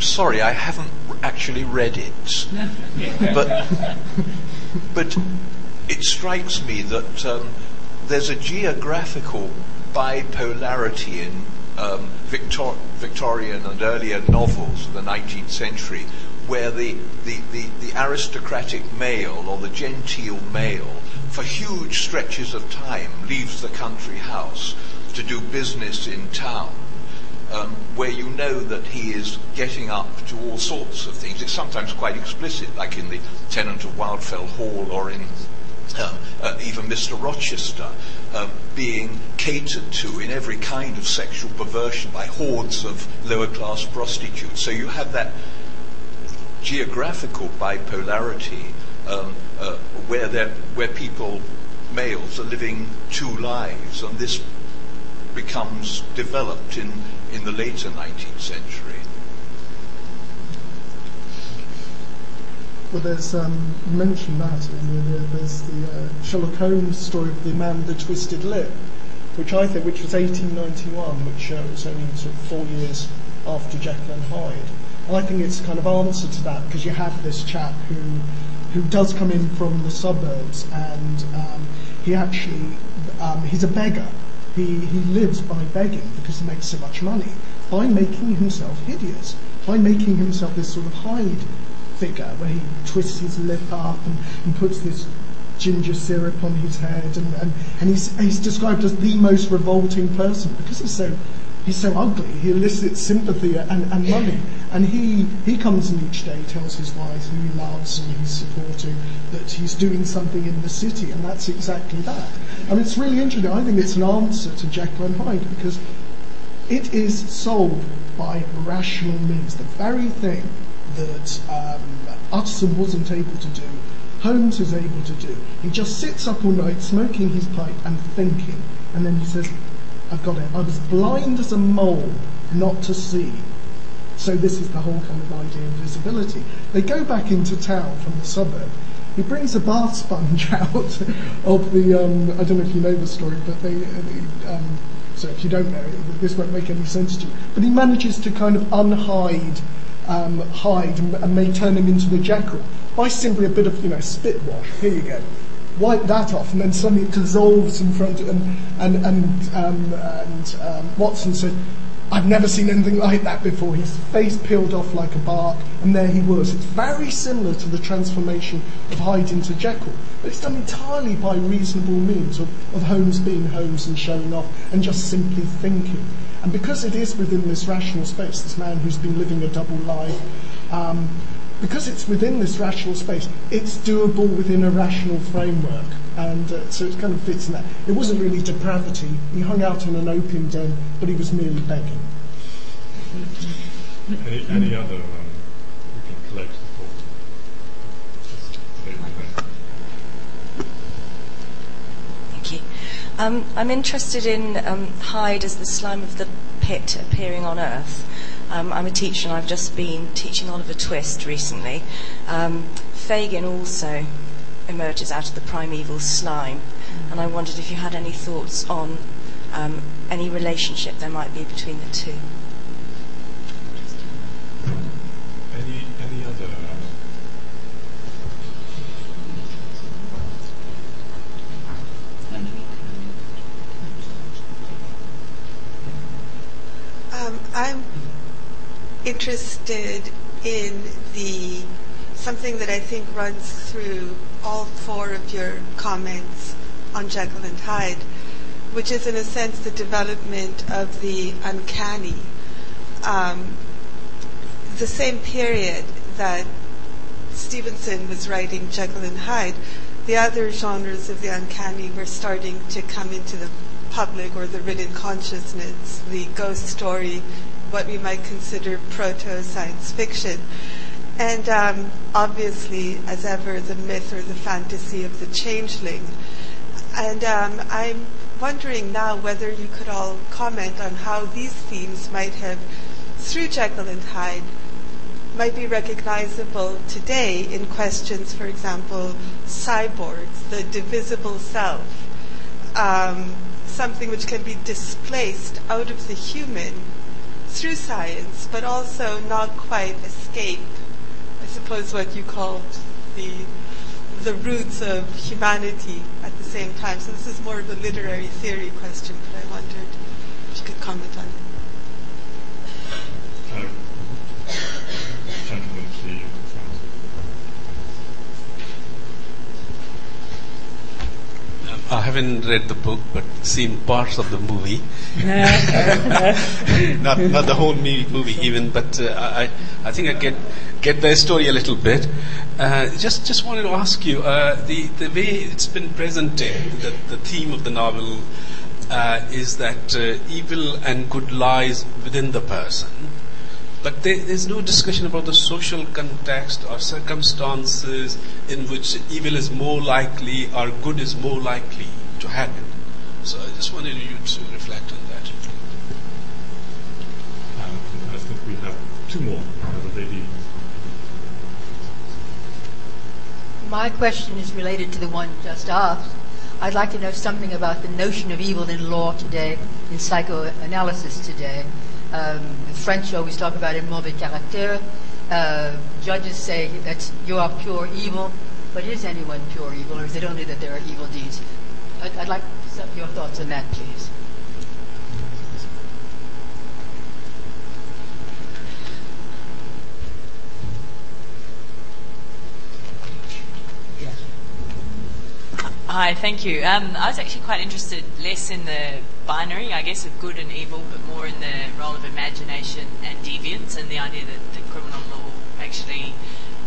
sorry, I haven't actually read it. but, but it strikes me that um, there's a geographical bipolarity in um, Victor- Victorian and earlier novels of the 19th century where the, the, the, the aristocratic male or the genteel male for huge stretches of time leaves the country house to do business in town um, where you know that he is getting up to all sorts of things. It's sometimes quite explicit, like in the Tenant of Wildfell Hall or in uh, uh, even Mr. Rochester, um, being catered to in every kind of sexual perversion by hordes of lower class prostitutes. So you have that geographical bipolarity um, uh, where, where people, males, are living two lives, and this becomes developed in, in the later 19th century. Well, there's um, you mentioned that. And there- there's the uh, Sherlock Holmes story of the man with the twisted lip, which I think, which was 1891, which uh, was only sort of four years after Jekyll and Hyde. And I think it's kind of answer to that because you have this chap who who does come in from the suburbs and um, he actually um, he's a beggar. He he lives by begging because he makes so much money by making himself hideous, by making himself this sort of Hyde figure where he twists his lip up and, and puts this ginger syrup on his head and, and, and he's, he's described as the most revolting person because he's so he's so ugly. He elicits sympathy and, and money. And he he comes in each day tells his wife who he loves and he's supporting that he's doing something in the city. And that's exactly that. Mean it's really interesting. I think it's an answer to Jekyll and Hyde because it is solved by rational means. The very thing that um, Utterson wasn't able to do, Holmes is able to do. He just sits up all night smoking his pipe and thinking, and then he says, I've got it. I was blind as a mole not to see. So this is the whole kind of idea of visibility. They go back into town from the suburb. He brings a bath sponge out of the. Um, I don't know if you know the story, but they. um, so if you don't know, this won't make any sense to you. But he manages to kind of unhide um, Hyde and, and may turn him into the Jekyll by simply a bit of you know spit wash. Here you go. Wipe that off, and then suddenly it dissolves in front of and and and um, and um, Watson said, I've never seen anything like that before. His face peeled off like a bark, and there he was. It's very similar to the transformation of Hyde into Jekyll, but it's done entirely by reasonable means of, of Holmes being Holmes and showing off and just simply thinking. And because it is within this rational space, this man who's been living a double life, um, because it's within this rational space, it's doable within a rational framework. And uh, so it kind of fits in that. It wasn't really depravity. He hung out in an opium den, but he was merely begging. Any, any other um, we can collect before? Just leave it. Thank you. Um, I'm interested in um, Hyde as the slime of the pit appearing on Earth. Um, I'm a teacher and I've just been teaching Oliver Twist recently. Um, Fagin also emerges out of the primeval slime, and I wondered if you had any thoughts on um, any relationship there might be between the two. Interested in the something that I think runs through all four of your comments on Jekyll and Hyde, which is in a sense the development of the uncanny. Um, the same period that Stevenson was writing Jekyll and Hyde, the other genres of the uncanny were starting to come into the public or the written consciousness, the ghost story, what we might consider proto science fiction. And um, obviously, as ever, the myth or the fantasy of the changeling. And um, I'm wondering now whether you could all comment on how these themes might have, through Jekyll and Hyde, might be recognizable today in questions, for example, cyborgs, the divisible self, um, something which can be displaced out of the human through science, but also not quite escape, I suppose, what you called the the roots of humanity at the same time. So this is more of a literary theory question, but I wondered if you could comment on it. I haven't read the book, but seen parts of the movie. not not the whole movie, movie even, but uh, I I think I get get the story a little bit. Uh, just just wanted to ask you uh, the the way it's been presented, the the theme of the novel uh, is that uh, evil and good lies within the person. But there, there's no discussion about the social context or circumstances in which evil is more likely or good is more likely to happen. So I just wanted you to reflect on that. Um, I think we have two more. The lady. My question is related to the one just asked. I'd like to know something about the notion of evil in law today, in psychoanalysis today. Um, the French always talk about un mauvais caractère. Uh, judges say that you are pure evil, but is anyone pure evil, or is it only that there are evil deeds? I'd, I'd like your thoughts on that, please. Hi, thank you. Um, I was actually quite interested less in the binary, I guess, of good and evil, but more in the role of imagination and deviance and the idea that the criminal law actually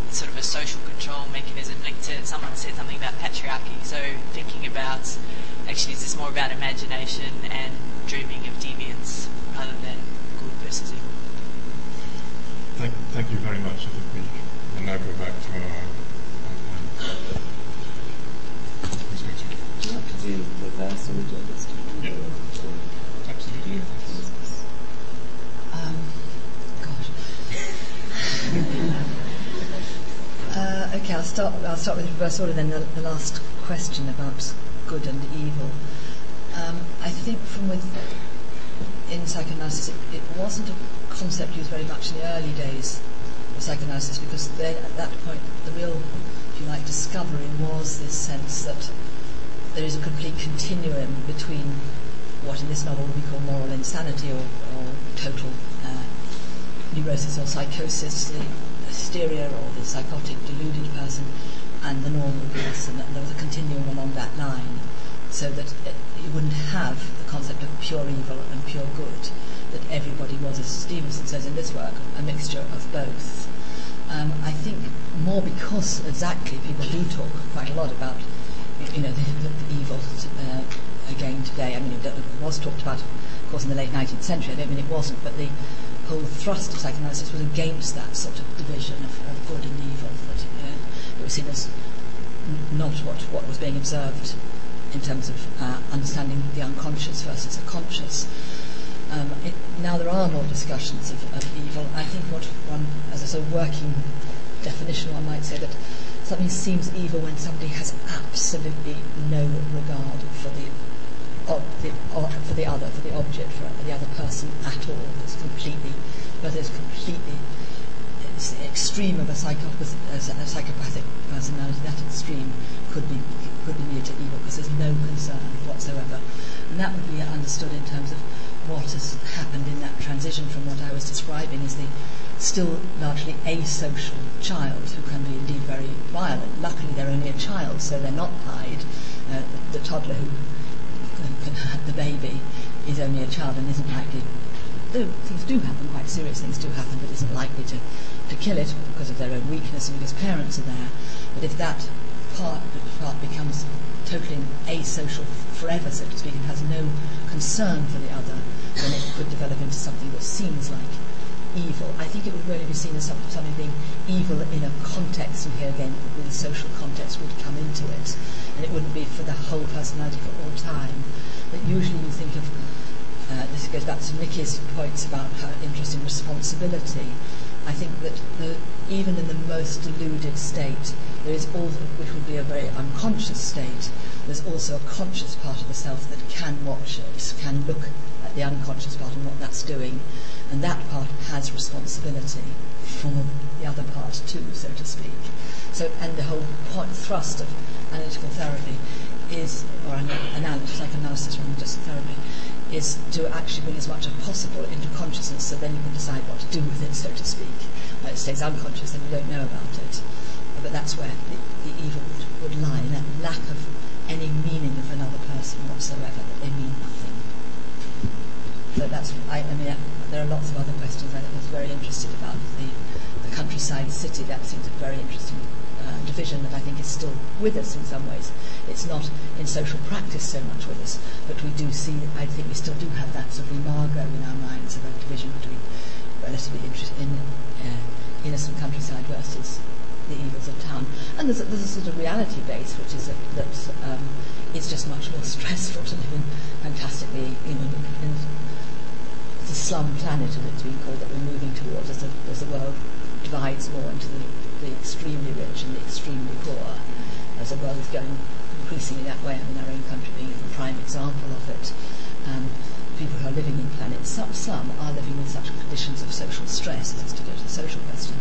sort of a social control mechanism linked to someone said something about patriarchy. So thinking about actually is this more about imagination and dreaming of deviance rather than good versus evil? Thank, thank you very much. I think we now go back to our. I'll start. I'll start with reverse order. Then the, the last question about good and evil. Um, I think from with in psychoanalysis, it, it wasn't a concept used very much in the early days of psychoanalysis because then at that point the real, if you like, discovery was this sense that there is a complete continuum between what in this novel be called moral insanity or, or total uh, neurosis or psychosis, hysteria or the psychotic deluded person, and the normal person. And there was a continuum along that line, so that it, you wouldn't have the concept of pure evil and pure good. That everybody was, as Stevenson says in this work, a mixture of both. Um, I think more because exactly people do talk quite a lot about you know, the, the, the evil uh, again today. I mean, it, it, was talked about, of course, in the late 19th century. I don't mean it wasn't, but the whole thrust of psychoanalysis was against that sort of division of, of good and evil. That uh, it was seen as not what, what was being observed in terms of uh, understanding the unconscious versus the conscious. Um, it, now there are more discussions of, of evil. I think what one, as a sort of working definition, one might say that something seems evil when somebody has absolutely no regard for the, ob, the for the other, for the object, for the other person at all. It's completely, whether it's completely it's extreme of a, psychopath, a psychopathic personality, that extreme could be could be near to evil because there's no concern whatsoever, and that would be understood in terms of what has happened in that transition from what I was describing as the still largely asocial child who can be indeed very violent. Luckily, they're only a child, so they're not pied. Uh, the, the, toddler who the baby is only a child and isn't likely. Though things do happen, quite serious things do happen, but isn't likely to, to kill it because of their own weakness and because parents are there. But if that part, part becomes totally asocial forever, so to speak, and has no concern for the other, then it could develop into something that seems like evil. I think it would really be seen as something being evil in a context, and here again, the social context would come into it, and it wouldn't be for the whole personality for all time. But usually you think of, uh, this goes back to Nikki's points about her interest in responsibility. I think that the, even in the most deluded state, there is which would be a very unconscious state, there's also a conscious part of the self that can watch it, can look at the unconscious part and what that's doing, and that part has responsibility for the other part too, so to speak. So, and the whole point, thrust of analytical therapy is, or analysis, psychoanalysis rather than just therapy, is to actually bring as much as possible into consciousness so then you can decide what to do with it, so to speak. When it stays unconscious, then you don't know about it. But that's where the, the evil would, would lie, in that lack of any meaning of another person whatsoever, that they mean nothing. So that's, I, I mean, there are lots of other questions. I was very interested about the, the countryside city. That seems a very interesting uh, division that I think is still with us in some ways. It's not in social practice so much with us, but we do see, I think we still do have that sort of imago in our minds of a division between relatively in, uh, innocent countryside versus the evils of town. And there's a, there's a sort of reality base, which is a, that um, it's just much more stressful to live in fantastically, you know, in, the slum planet, as it's been called, that we're moving towards as, a, as the world divides more into the, the extremely rich and the extremely poor, as the world is going increasingly that way, I mean, our own country being a prime example of it. Um, people who are living in planets, some, some are living in such conditions of social stress, as to go to the social question,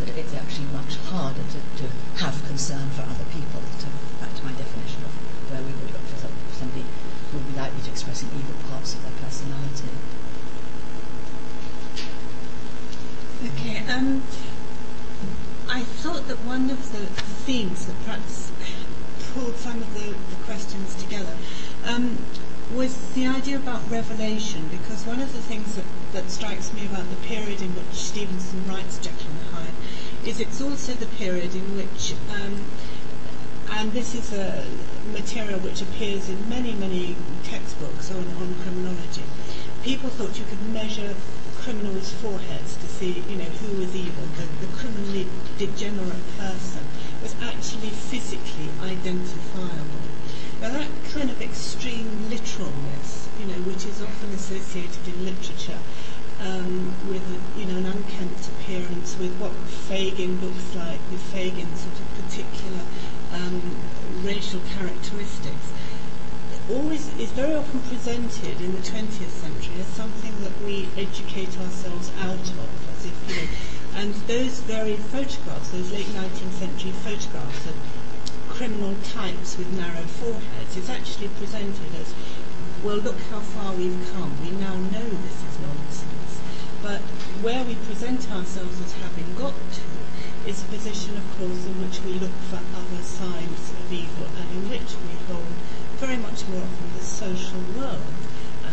that it's actually much harder to, to have concern for other people, to, back to my definition of where we would look for somebody who would be likely to expressing evil parts of their personality. Okay, um, I thought that one of the themes that perhaps pulled some of the, the questions together um, was the idea about revelation, because one of the things that, that strikes me about the period in which Stevenson writes Jekyll and Hyde is it's also the period in which, um, and this is a material which appears in many, many textbooks on, on criminology, people thought you could measure criminals' foreheads to see, you know, who was evil. The, the criminally degenerate person was actually physically identifiable. Now that kind of extreme literalness, you know, which is often associated in literature um, with, you know, an unkempt appearance, with what Fagin looks like, with Fagin's sort of particular um, racial characteristics always is very often presented in the 20th century as something that we educate ourselves out of, as if, you know, and those very photographs, those late 19th century photographs of criminal types with narrow foreheads, is actually presented as, well, look how far we've come. We now know this is nonsense. But where we present ourselves as having got to is a position, of course, in which we look for other signs of evil and in which we hold very much more often the social world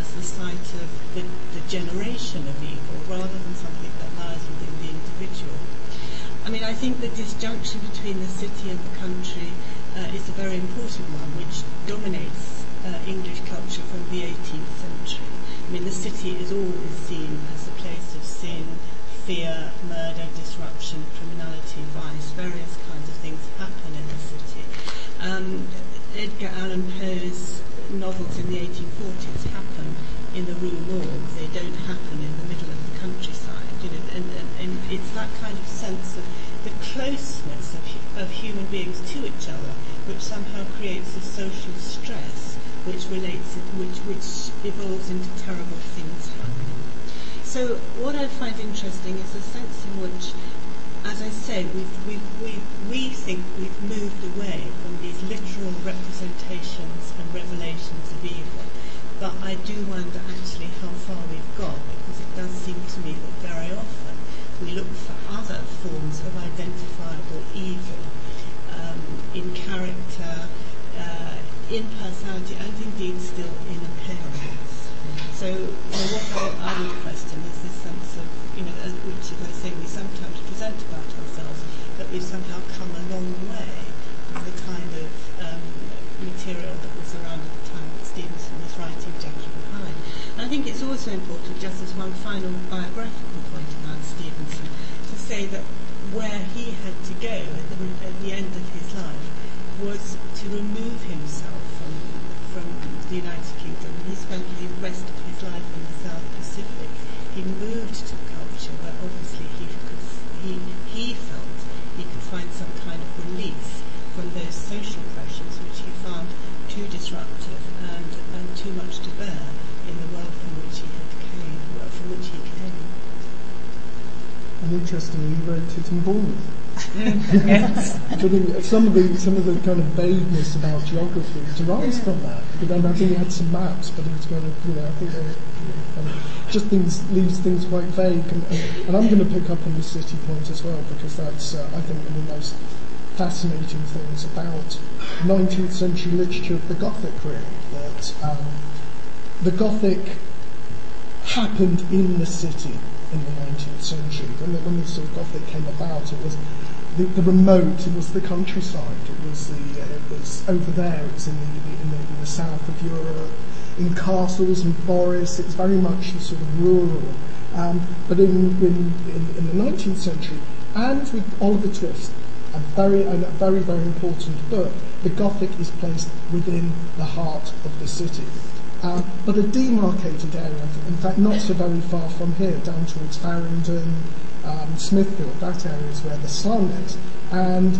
as the site of the, the generation of evil rather than something that lies within the individual. I mean, I think the disjunction between the city and the country uh, is a very important one, which dominates uh, English culture from the 18th century. I mean, the city is always seen as a place of sin, fear, murder, disruption, criminality, vice, various Edgar Allan Poe's novels in the 1840s happen in the Rue Morgue. They don't happen in the middle of the countryside. You know, and, and, and it's that kind of sense of the closeness of, of human beings to each other, which somehow creates a social stress, which relates, which which evolves into terrible things happening. So what I find interesting is the sense in which as I say, we've, we've, we we think we've moved away from these literal representations and revelations of evil. But I do wonder actually how far we've got, because it does seem to me that very often we look for other forms of identifiable evil um, in character, uh, in personality, and indeed still in appearance. So what I, I would question we've somehow come a long way from the kind of um, material that was around at the time that Stevenson was writing Jekyll and Hyde. And I think it's also important, just as one final biographical And you wrote it in Bournemouth. yes. I think some of the some of the kind of vagueness about geography derives from that. Because I think he had some maps, but it was kind of you know I think they you know, kind of just things leaves things quite vague. And, and, and I'm going to pick up on the city point as well because that's uh, I think one of the most fascinating things about 19th century literature of the Gothic really that um, the Gothic happened in the city in the 19th century. When the, when the sort of Gothic came about, it was the, the remote, it was the countryside, it was the, uh, it was over there, it was in the, in the, in the south of Europe, in castles and forests. It was very much sort of rural. Um, but in, in, in, in, the 19th century, and with Oliver Twist, a very, a very, very important book, the Gothic is placed within the heart of the city. Um, but a demarcated area, in fact, not so very far from here, down towards Farringdon, um, Smithfield, that area is where the slum is. And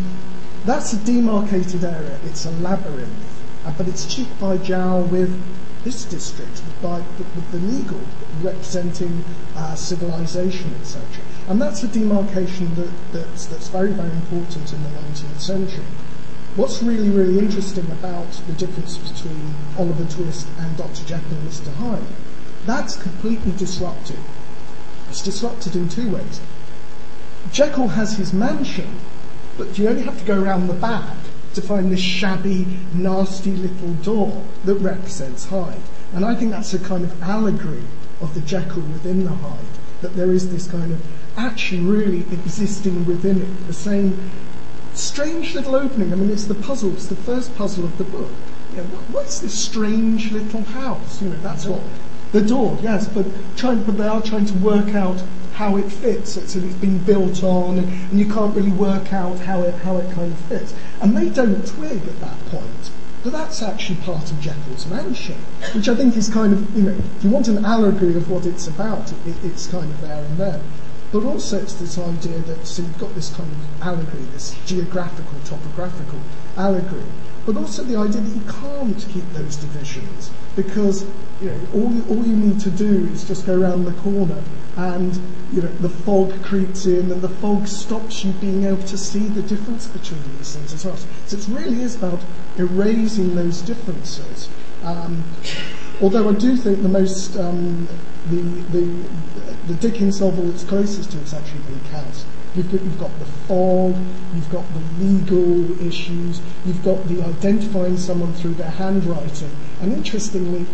that's a demarcated area, it's a labyrinth, uh, but it's cheek by jowl with this district, by, with the legal representing uh, civilization, etc. And that's a demarcation that, that's, that's very, very important in the 19th century. What's really, really interesting about the difference between Oliver Twist and Dr. Jekyll and Mr. Hyde, that's completely disrupted. It's disrupted in two ways. Jekyll has his mansion, but you only have to go around the back to find this shabby, nasty little door that represents Hyde. And I think that's a kind of allegory of the Jekyll within the Hyde, that there is this kind of actually really existing within it, the same strange little opening. I mean, it's the puzzle. It's the first puzzle of the book. You know, what is this strange little house? You know, that's what the door. Yes, but trying, but they are trying to work out how it fits. It's, it's been built on, and, and, you can't really work out how it how it kind of fits. And they don't twig at that point. But that's actually part of Jekyll's mansion, which I think is kind of, you know, if you want an allegory of what it's about, it, it's kind of there and there. But also it's this idea that so you've got this kind of allegory, this geographical, topographical allegory, but also the idea that you can't keep those divisions because you know all you, all you need to do is just go around the corner and you know the fog creeps in and the fog stops you being able to see the difference between these things as well. So it really is about erasing those differences. Um, although I do think the most um, the, the the Dickens novel that's closest to it's actually Bleak House. You've got, you've got the fog, you've got the legal issues, you've got the identifying someone through their handwriting. And interestingly,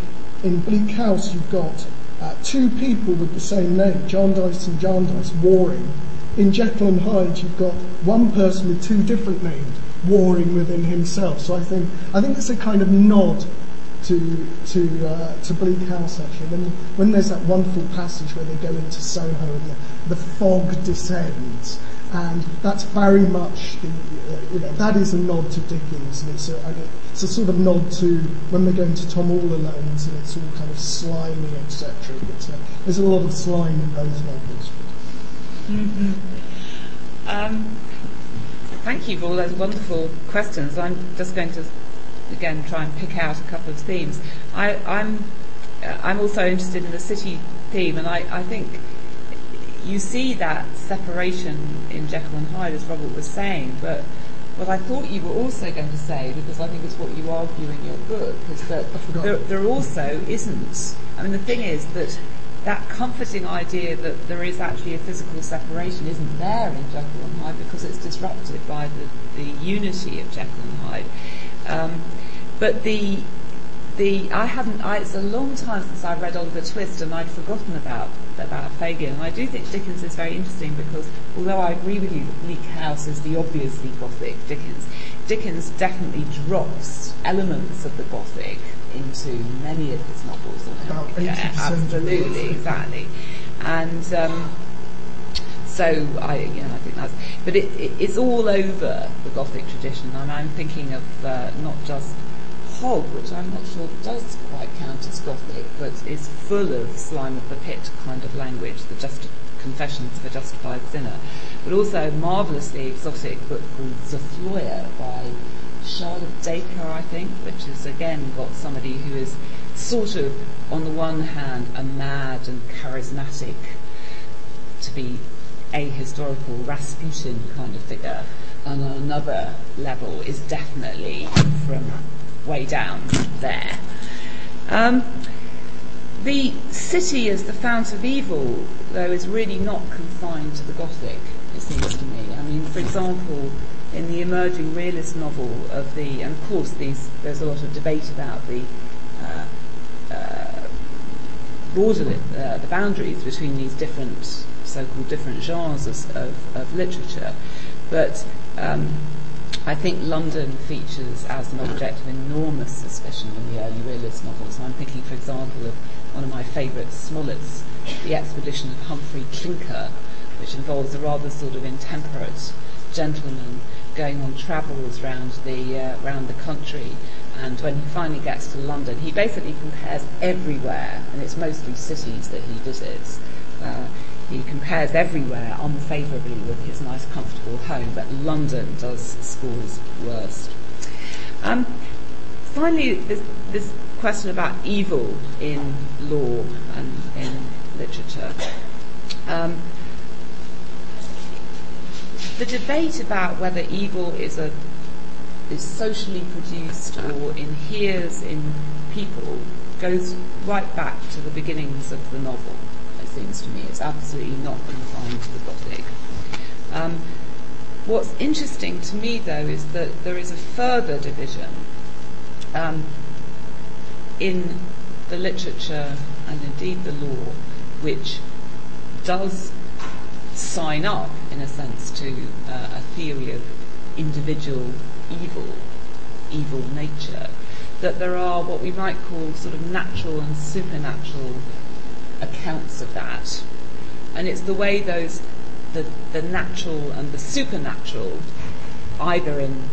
in Bleak House, you've got uh, two people with the same name, Jarndyce and Jarndyce, warring. In Jekyll and Hyde, you've got one person with two different names warring within himself. So I think I think it's a kind of nod to to uh, to Bleak House actually. When when there's that wonderful passage where they go into Soho and the, the fog descends, and that's very much the uh, you know that is a nod to Dickens, and it's a, it's a sort of nod to when they go into Tom All Alone's, and it's all kind of slimy, etc. Uh, there's a lot of slime in those novels. Mm-hmm. Um, thank you for all those wonderful questions. I'm just going to again try and pick out a couple of themes. I, I'm I'm also interested in the city theme, and I, I think you see that separation in Jekyll and Hyde, as Robert was saying. But what I thought you were also going to say, because I think it's what you argue in your book, is that there, there also isn't. I mean, the thing is that that comforting idea that there is actually a physical separation isn't there in Jekyll and Hyde because it's disrupted by the, the unity of Jekyll and Hyde. Um, but the the I hadn't. I, it's a long time since I read Oliver Twist, and I'd forgotten about about Fagin. And I do think Dickens is very interesting because although I agree with you that Bleak House is the obviously Gothic Dickens, Dickens definitely drops elements of the Gothic into many of his novels. About eighty yeah, Absolutely, exactly, and. Um, so I, you know, I think that's, but it, it, it's all over the Gothic tradition. I'm thinking of uh, not just Hogg, which I'm not sure does quite count as Gothic, but is full of slime of the pit kind of language, the just Confessions of a Justified Sinner, but also a marvellously exotic book called Zofloya by Charlotte Dacre, I think, which has again got somebody who is sort of, on the one hand, a mad and charismatic, to be a historical Rasputin kind of figure, and on another level is definitely from way down there. Um, the city as the fount of evil, though, is really not confined to the Gothic, it seems to me. I mean, for example, in the emerging realist novel of the, and of course, these, there's a lot of debate about the uh, uh, border, uh, the boundaries between these different, so-called different genres of, of literature, but um, I think London features as an object of enormous suspicion in the early realist novels. I'm thinking, for example, of one of my favourites, Smollett's The Expedition of Humphry Clinker, which involves a rather sort of intemperate gentleman going on travels round the uh, round the country. And when he finally gets to London, he basically compares everywhere, and it's mostly cities that he visits. Uh, he compares everywhere unfavourably with his nice, comfortable home, but London does score his worst. Um, finally, this, this question about evil in law and in literature. Um, the debate about whether evil is a is socially produced or inheres in people goes right back to the beginnings of the novel. Seems to me it's absolutely not confined to the Gothic. Um, what's interesting to me, though, is that there is a further division um, in the literature and indeed the law, which does sign up, in a sense, to uh, a theory of individual evil, evil nature, that there are what we might call sort of natural and supernatural accounts of that. And it's the way those, the, the natural and the supernatural, either in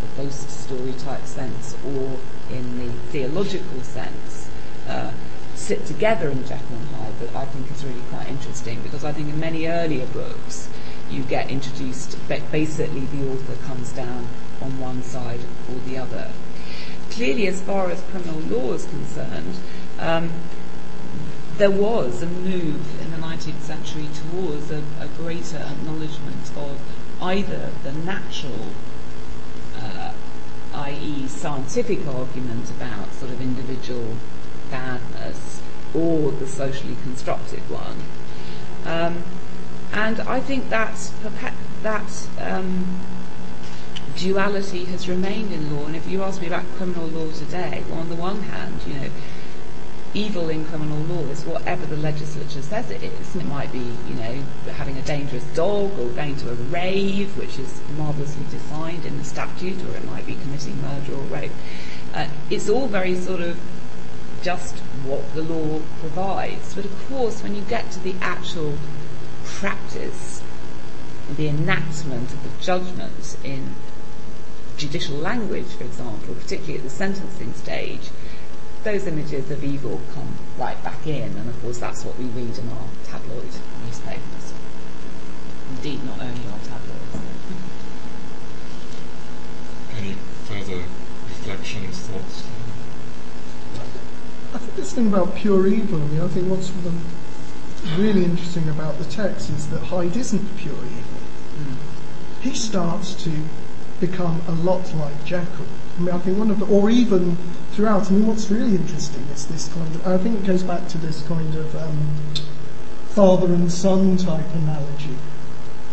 the ghost story type sense or in the theological sense, uh, sit together in Jekyll and Hyde that I think is really quite interesting because I think in many earlier books you get introduced, basically the author comes down on one side or the other. Clearly, as far as criminal law is concerned, um, there was a move in the 19th century towards a, a greater acknowledgement of either the natural uh, i.e., scientific argument about sort of individual badness, or the socially constructed one. Um, and I think that that um, duality has remained in law. And if you ask me about criminal law today, well, on the one hand, you know, evil in criminal law is whatever the legislature says it is. It might be, you know, having a dangerous dog or going to a rave, which is marvellously defined in the statute, or it might be committing murder or rape. Uh, it's all very sort of just what the law provides. But of course, when you get to the actual practice, the enactment of the judgment in judicial language, for example, particularly at the sentencing stage, those images of evil come right back in, and of course that's what we read in our tabloid newspapers. Indeed, not only our tabloids. Any further reflections, thoughts? I think this thing about pure evil, I mean, I think what's really interesting about the text is that Hyde isn't pure evil. Mm. He starts to become a lot like Jekyll. I mean, I think one of the, or even throughout. I mean, what's really interesting is this kind of. I think it goes back to this kind of um, father and son type analogy.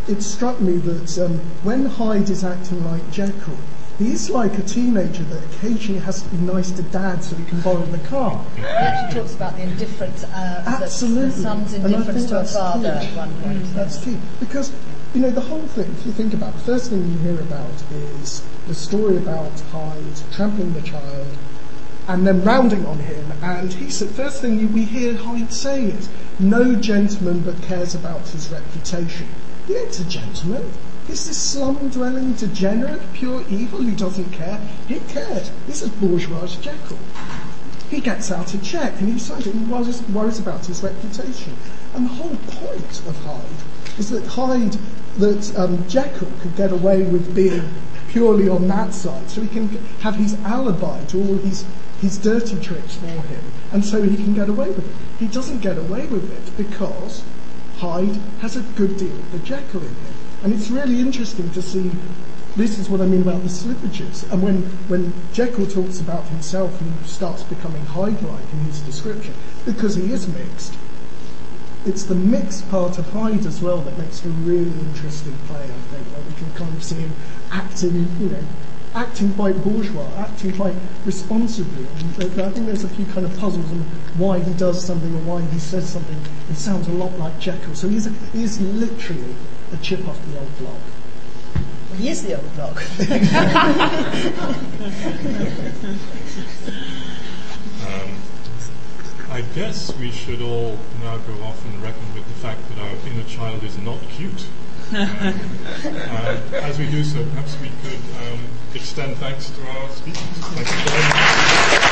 It struck me that um, when Hyde is acting like Jekyll, he's like a teenager that occasionally has to be nice to dad so he can borrow the car. He actually talks about the indifference, uh, Absolutely. the son's indifference to a father key. at one point. Mm. That's key. Because, you know, the whole thing, if you think about it, the first thing you hear about is the story about Hyde trampling the child and then rounding on him. And he said, first thing we hear Hyde say is, no gentleman but cares about his reputation. He ain't a gentleman. He's this slum-dwelling degenerate, pure evil who doesn't care. He cared. He's a bourgeois Jekyll. He gets out a check and he decides and worries, worries about his reputation. And the whole point of Hyde is that Hyde, that um, Jekyll could get away with being purely on that side, so he can have his alibi to all his his dirty tricks for him, and so he can get away with it. He doesn't get away with it because Hyde has a good deal of the Jekyll in him, and it's really interesting to see. This is what I mean about the slippages. And when, when Jekyll talks about himself and starts becoming Hyde-like in his description, because he is mixed, it's the mixed part of Hyde as well that makes for a really interesting play, I think, where we can kind of see him acting, you know, acting quite bourgeois, acting quite responsibly. And I think there's a few kind of puzzles on why he does something or why he says something. It sounds a lot like Jekyll. So he's, he is literally a chip off the old block. Well, he is the old block. Um, I guess we should all now go off and reckon with the fact that our inner child is not cute. Uh, as we do so, perhaps we could um, extend thanks to our speakers.